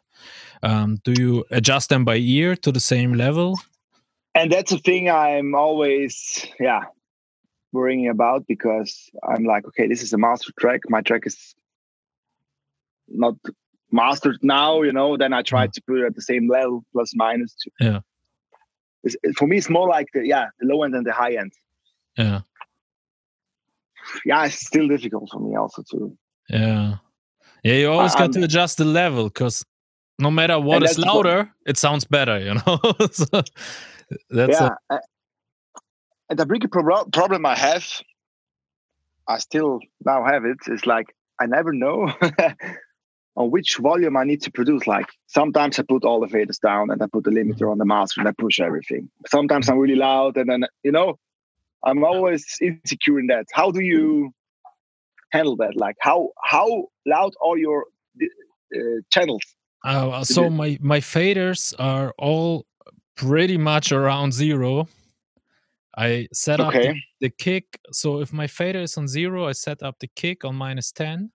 um, do you adjust them by ear to the same level? and that's a thing I'm always yeah worrying about because I'm like, okay, this is a master track. My track is not mastered now, you know. Then I try to put it at the same level, plus minus. To, Yeah. It's, it- for me, it's more like the yeah, the low end and the high end. Yeah, Yeah, it's still difficult for me also to. yeah, yeah. You always got I'm- to adjust the level because no matter what is And is that's the pro- louder, it sounds better. You know. [laughs] so that's yeah, a, uh, and the bigger prob- problem I have, I still now have it. Is like I never know [laughs] on which volume I need to produce. Like sometimes I put all the faders down and I put the limiter on the master and I push everything. Sometimes I'm really loud and then you know I'm always insecure in that. How do you handle that? Like how how loud are your uh, channels? Uh, so my my faders are all pretty much around zero. I set up the, Okay. the kick. So if my fader is on zero, I set up the kick on minus ten,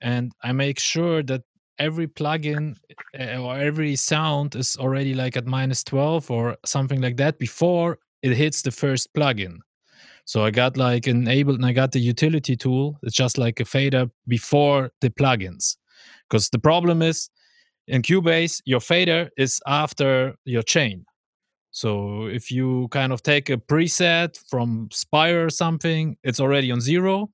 and I make sure that every plugin uh, or every sound is already like at minus twelve or something like that before it hits the first plugin. So I got like enabled and I got the utility tool. It's just like a fader before the plugins. Because the problem is in Cubase, your fader is after your chain. So if you kind of take a preset from Spire or something, it's already on zero.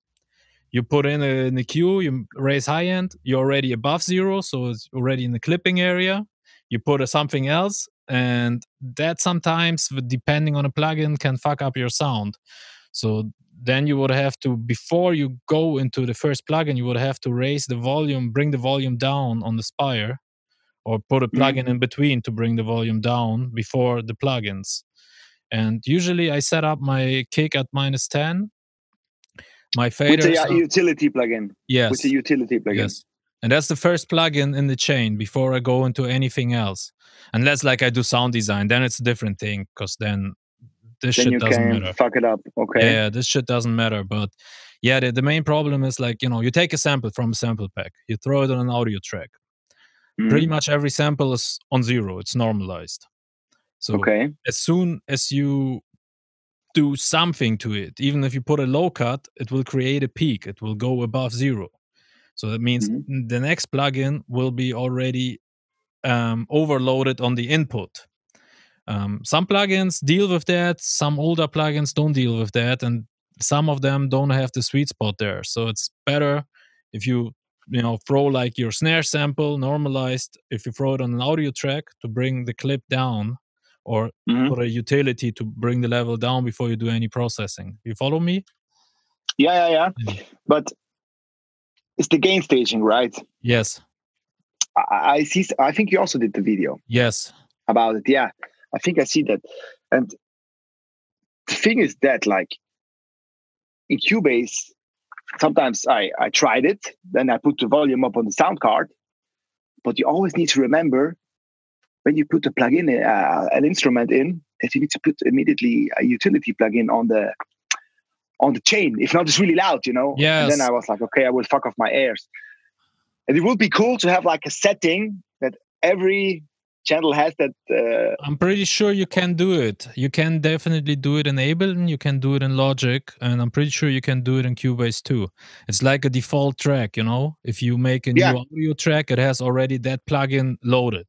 You put in a, in the EQ, you raise high end, you're already above zero, so it's already in the clipping area. You put a something else, and that sometimes, depending on a plugin, can fuck up your sound. So then you would have to, before you go into the first plugin, you would have to raise the volume, bring the volume down on the Spire, or put a Mhm. plugin in between to bring the volume down before the plugins. And usually I set up my kick at minus 10. My With a uh, utility plugin. yes. With a utility plugin. Yes. And that's the first plugin in the chain before I go into anything else. Unless like I do sound design, then it's a different thing because then this Then shit you doesn't can matter. fuck it up. Okay. Yeah, this shit doesn't matter. But yeah, the, the main problem is like, you know, you take a sample from a sample pack, you throw it on an audio track. Mhm. Pretty much every sample is on zero, it's normalized. So Okay. as soon as you do something to it, even if you put a low cut, it will create a peak. It will go above zero. So that means Mhm. the next plugin will be already um, overloaded on the input. Um, some plugins deal with that. Some older plugins don't deal with that, and some of them don't have the sweet spot there. So it's better if you you know throw like your snare sample normalized. If you throw it on an audio track to bring the clip down, or Mhm. put a utility to bring the level down before you do any processing. You follow me? Yeah, yeah, yeah. Mm. But it's the gain staging, right? Yes. I, I see. I think you also did the video Yes. about it. Yeah, I think I see that. And the thing is that, like, in Cubase, sometimes I I tried it, then I put the volume up on the sound card, but you always need to remember when you put a plugin, uh, an instrument in, that you need to put immediately a utility plugin on the on the chain. If not, it's really loud, you know. And then I was like, okay, I will fuck off my ears. And it would be cool to have like a setting that every channel has that. Uh, I'm pretty sure you can do it. You can definitely do it in Ableton. You can do it in Logic, and I'm pretty sure you can do it in Cubase too. It's like a default track, you know. If you make a Yeah. new audio track, it has already that plugin loaded.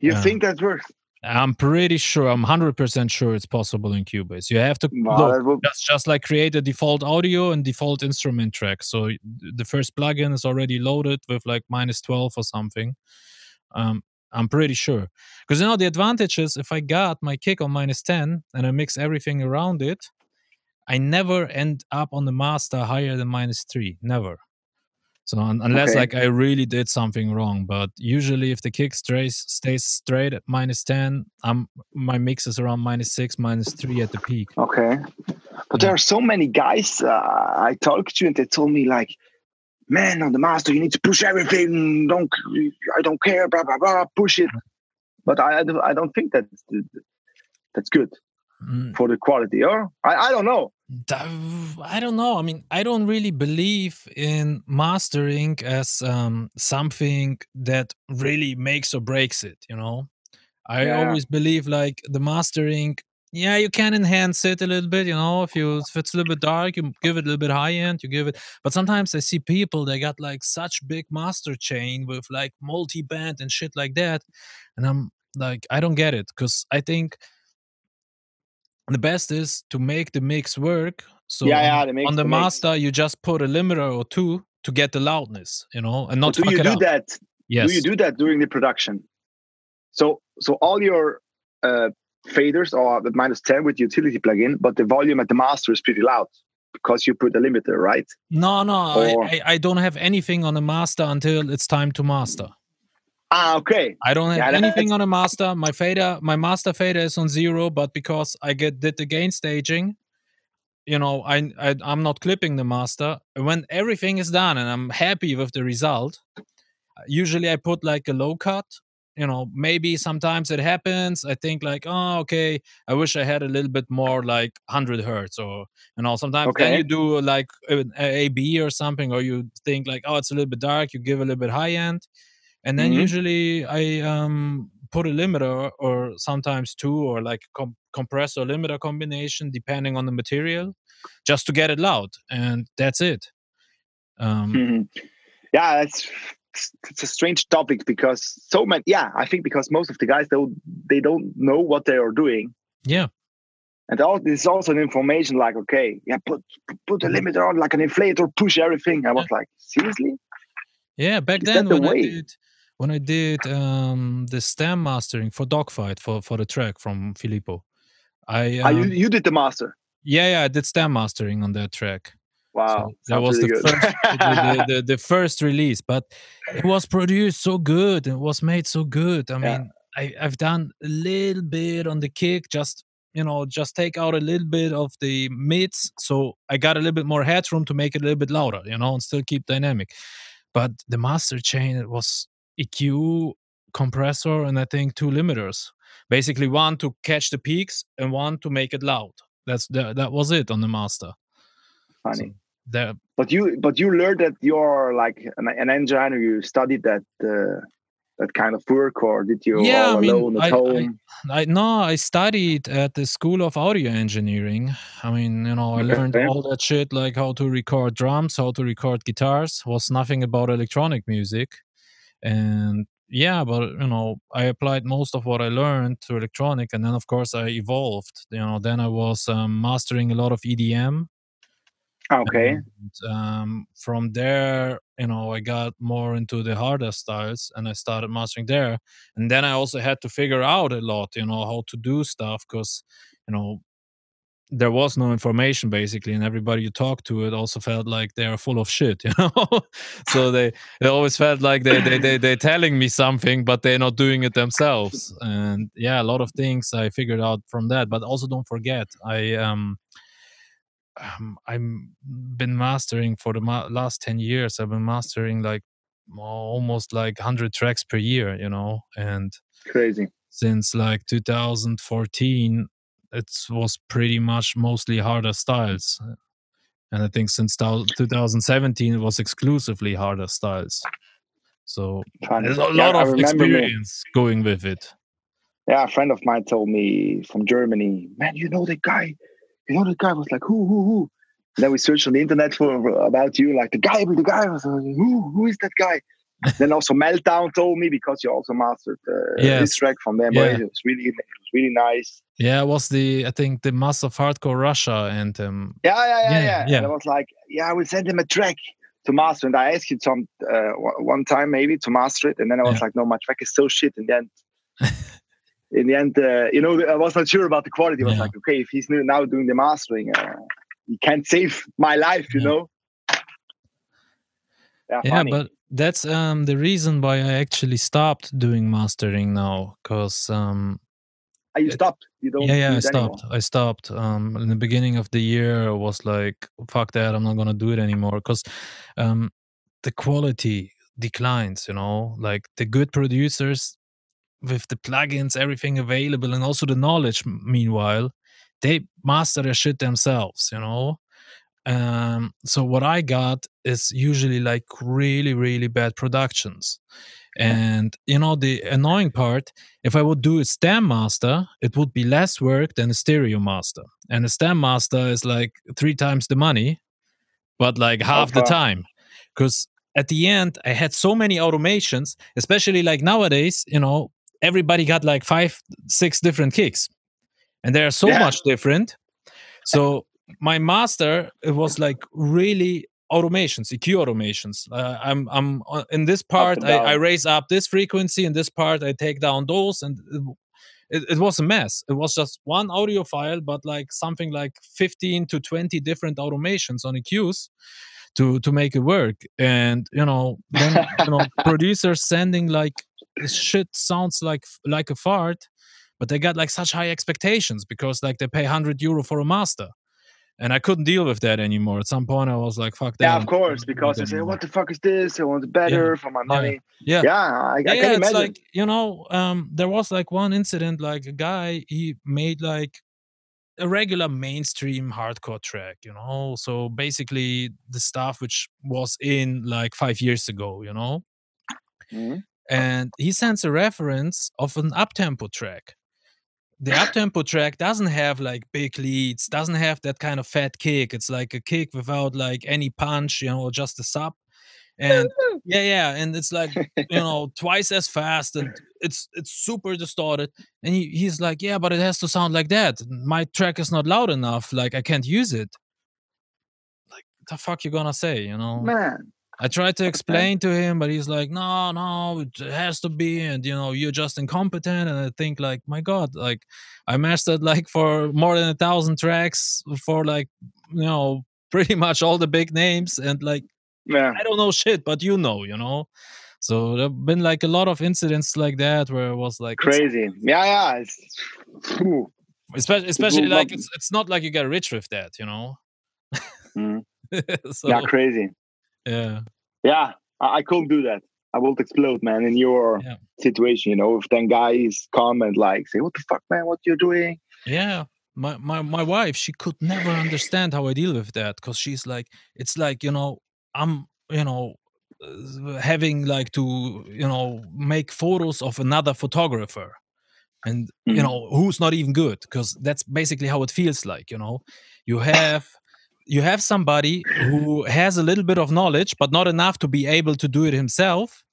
you Yeah. think that works? I'm pretty sure. I'm hundred percent sure it's possible in Cubase. You have to Wow, look, would, just just like create a default audio and default instrument track. So the first plugin is already loaded with like minus 12 or something. Um, I'm pretty sure. Because you know the advantage is if I got my kick on minus 10 and I mix everything around it, I never end up on the master higher than minus three. Never. So un- unless Okay. like I really did something wrong, but usually if the kick stays stays straight at minus ten, I'm my mix is around minus six, minus three at the peak. okay. But there are so many guys uh, I talked to, and they told me like, "Man, on the master, you need to push everything. Don't I don't care, blah blah blah, push it." But I I don't- I don't think that's that's good Mm, for the quality, or I I don't know. I don't know. I mean, I don't really believe in mastering as um, something that really makes or breaks it. You know, I Yeah. always believe like the mastering. Yeah, you can enhance it a little bit. You know, if you if it's a little bit dark, you give it a little bit high end. You give it, but sometimes I see people they got like such big master chain with like multi band and shit like that, and I'm like, I don't get it because I think the best is to make the mix work. So Yeah, on, yeah, the mix, on the, the mix. master, you just put a limiter or two to get the loudness, you know, and not But do you do that? Yes. Do you do that during the production? So so all your uh, faders are at minus ten with utility plugin, but the volume at the master is pretty loud because you put a limiter, right? no, no, Or- I, I, I don't have anything on the master until it's time to master. Ah, okay. I don't have Yeah, anything on a master. My fader, my master fader is on zero, but because I get did the gain staging, you know, I, I I'm not clipping the master. When everything is done and I'm happy with the result, usually I put like a low cut. You know, maybe sometimes it happens. I think like, oh, okay, I wish I had a little bit more like 100 hertz, or you know, sometimes okay. then you do like an A B or something, or you think like, oh, it's a little bit dark. You give a little bit high end, and then Mhm. usually I um put a limiter or sometimes two or like com- compressor limiter combination depending on the material, just to get it loud, and that's it. Um, Mhm. Yeah, it's it's a strange topic because so many. Yeah, I think because most of the guys don't they don't know what they are doing, yeah, and all this is also an information like, okay, yeah, put put a Mm-hmm. limiter on like an inflator, push everything. I was like, seriously? yeah. Back Is then the when I way? did when I did um the stem mastering for Dogfight for for the track from Filippo, I Ah, you um, you did the master. yeah yeah I did stem mastering on that track. Wow, So that was really the first the, the, [laughs] the, first release, but it was produced so good. It was made so good. I Yeah. mean, I, I've done a little bit on the kick, just you know, just take out a little bit of the mids, so I got a little bit more headroom to make it a little bit louder, you know, and still keep dynamic. But the master chain it was EQ compressor and I think two limiters, basically one to catch the peaks and one to make it loud. That's the, that was it on the master. Funny. So there But you but you learned that you're like an, an engineer. You studied that uh, that kind of work, or did you Yeah, all I mean, alone at I- I- home? I no, I studied at the School of Audio Engineering. I mean, you know, I learned all that shit like how to record drums, how to record guitars. Was nothing about electronic music, and yeah, but you know, I applied most of what I learned to electronic, and then of course I evolved. You know, then I was um, mastering a lot of EDM, okay, and um, from there, you know, I got more into the harder styles and I started mastering there. And then I also had to figure out a lot, you know, how to do stuff because, you know, there was no information basically, and everybody you talked to it also felt like they're full of shit, [laughs] you know. so they they always felt like they they they they're telling me something, but they're not doing it themselves. And yeah, a lot of things I figured out from that. But also don't forget, I um um, i've been mastering for the ma- last 10 years. I've been mastering like almost like 100 tracks per year, you know, and crazy. since like 2014, it was pretty much mostly harder styles. And I think since 2017, it was exclusively harder styles. So there's a lot I of remember me- experience going with it. Yeah, a friend of mine told me from Germany, man, you know the guy. You know the guy was like, who, who, who? then we searched on the internet for about you, like the guy, the guy. Was like, who, who is that guy? [laughs] then also Meltdown told me because you also mastered uh, Yes. this track from them. Yeah. It was really, it was really nice. Yeah, it was the, I think, the Masters of Hardcore Russia anthem. Yeah, yeah, yeah, Yeah, yeah. yeah. And I was like, yeah, I will send him a track to master. And I asked you some uh, one time maybe to master it, and then I was Yeah. like, no, my track is so shit. And then [laughs] in the end, uh, you know, I was not sure about the quality. I was Yeah. like, okay, if he's now doing the mastering, uh, he can't save my life, you Yeah. know. Yeah, yeah but that's um the reason why i actually stopped doing mastering now because um you stopped. You don't. yeah yeah i it anymore. stopped i stopped um in the beginning of the year i was like fuck that i'm not gonna do it anymore because um the quality declines you know like the good producers with the plugins everything available and also the knowledge meanwhile they master their shit themselves you know um so what i got is usually like really really bad productions. And you know the annoying part if i would do a stem master it would be less work than a stereo master. And a stem master is like three times the money but like half the time. Because at the end i had so many automations especially like nowadays you know everybody got like five six different kicks. And they're so Yeah. much different. So my master it was like really automations eq automations. Uh, i'm i'm uh, in this part I, I raise up this frequency in this part i take down those and it, it, was a mess. It was just one audio file but like something like 15 to 20 different automations on eqs to to make it work. And you know then you know [laughs] producers sending like this shit sounds like like a fart but they got like such high expectations because like they pay 100 euro for a master and i couldn't deal with that anymore at some point i was like fuck that Yeah, of course, because they say, "What the fuck is this? I want it better for my money." yeah Yeah, I, I yeah, can it's imagine. like you know um there was like one incident like a guy he made like a regular mainstream hardcore track you know so basically the stuff which was in like five years ago you know Mhm. and he sends a reference of an uptempo track the uptempo track doesn't have like big leads doesn't have that kind of fat kick. It's like a kick without like any punch you know just a sub and yeah yeah and it's like you [laughs] know twice as fast and it's it's super distorted. And he, he's like yeah but it has to sound like that. My track is not loud enough. Like i can't use it. Like the fuck you gonna say you know? Man, I tried to explain to him, but he's like, no, no, it has to be. And, you know, you're just incompetent. And I think, like, my God, like, I mastered, like, for more than a thousand tracks for, like, you know, pretty much all the big names. And, like, yeah, I don't know shit, but you know, you know? So there have been, like, a lot of incidents like that where it was like, crazy. Yeah, yeah. It's, Phew. especially, especially like, it's, it's not like you get rich with that, you know? [laughs] Mhm. so, yeah, crazy. Yeah. Yeah, I, I couldn't do that. I would explode, man, in your Yeah. situation. You know, if then guys come and like say, "What the fuck, man? What you're doing?" Yeah. My, my my wife, she could never understand how I deal with that because she's like, it's like, you know, I'm, you know, uh, having like to you know make photos of another photographer and you Mhm. know who's not even good because that's basically how it feels like you know you have you have somebody who has a little bit of knowledge but not enough to be able to do it himself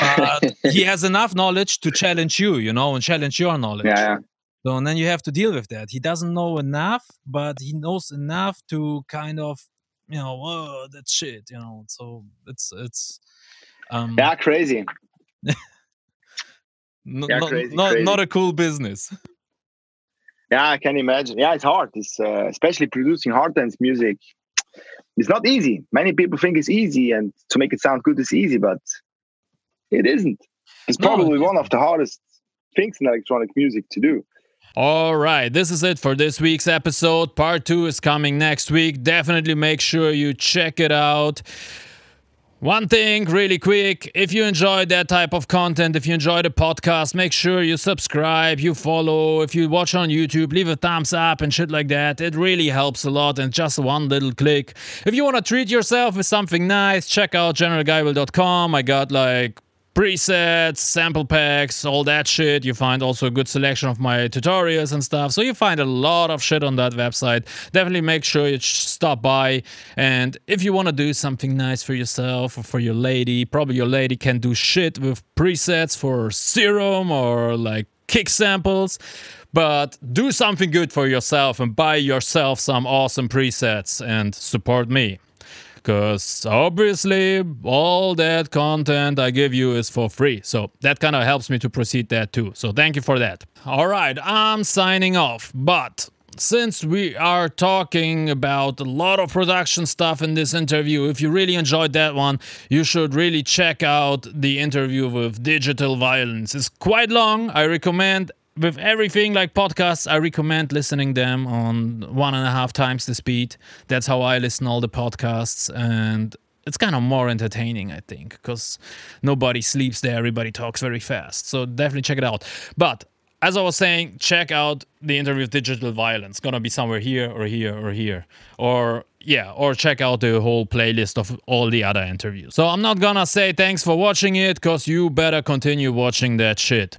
but he [laughs] has enough knowledge to challenge you you know and challenge your knowledge yeah, yeah. so and then you have to deal with that. He doesn't know enough, but he knows enough to kind of, you know, oh, that shit, you know. So it's it's um Yeah, crazy. [laughs] n- yeah, not, crazy, not, crazy. not a cool business. Yeah, I can imagine. Yeah, it's hard. It's uh, especially producing hard dance music. It's not easy. Many people think it's easy, and to make it sound good is easy, but it isn't. It's No, probably one of the hardest things in electronic music to do. All right, this is it for this week's episode. Part two is coming next week. Definitely make sure you check it out. One thing, really quick if you enjoy that type of content, if you enjoy the podcast, make sure you subscribe, you follow. If you watch on YouTube, leave a thumbs up and shit like that. It really helps a lot and just one little click. If you want to treat yourself with something nice, check out generalguyble.com. I got like presets, sample packs, all that shit. You find also a good selection of my tutorials and stuff. So you find a lot of shit on that website. Definitely make sure you stop by. And if you want to do something nice for yourself or for your lady, probably your lady can do shit with presets for serum or like kick samples. But do something good for yourself and buy yourself some awesome presets and support me. Because obviously, all that content I give you is for free. So that kind of helps me to proceed that too. So thank you for that. All right, I'm signing off. But since we are talking about a lot of production stuff in this interview, if you really enjoyed that one, you should really check out the interview with Digital Violence. It's quite long. I recommend with everything like podcasts, I recommend listening them on one and a half times the speed. That's how I listen all the podcasts, and it's kind of more entertaining, I think, because nobody sleeps there. Everybody talks very fast, so definitely check it out. But as I was saying, check out the interview with Digital Violence. Gonna be somewhere here or here or here, or yeah, or check out the whole playlist of all the other interviews. So I'm not gonna say thanks for watching it, cause you better continue watching that shit.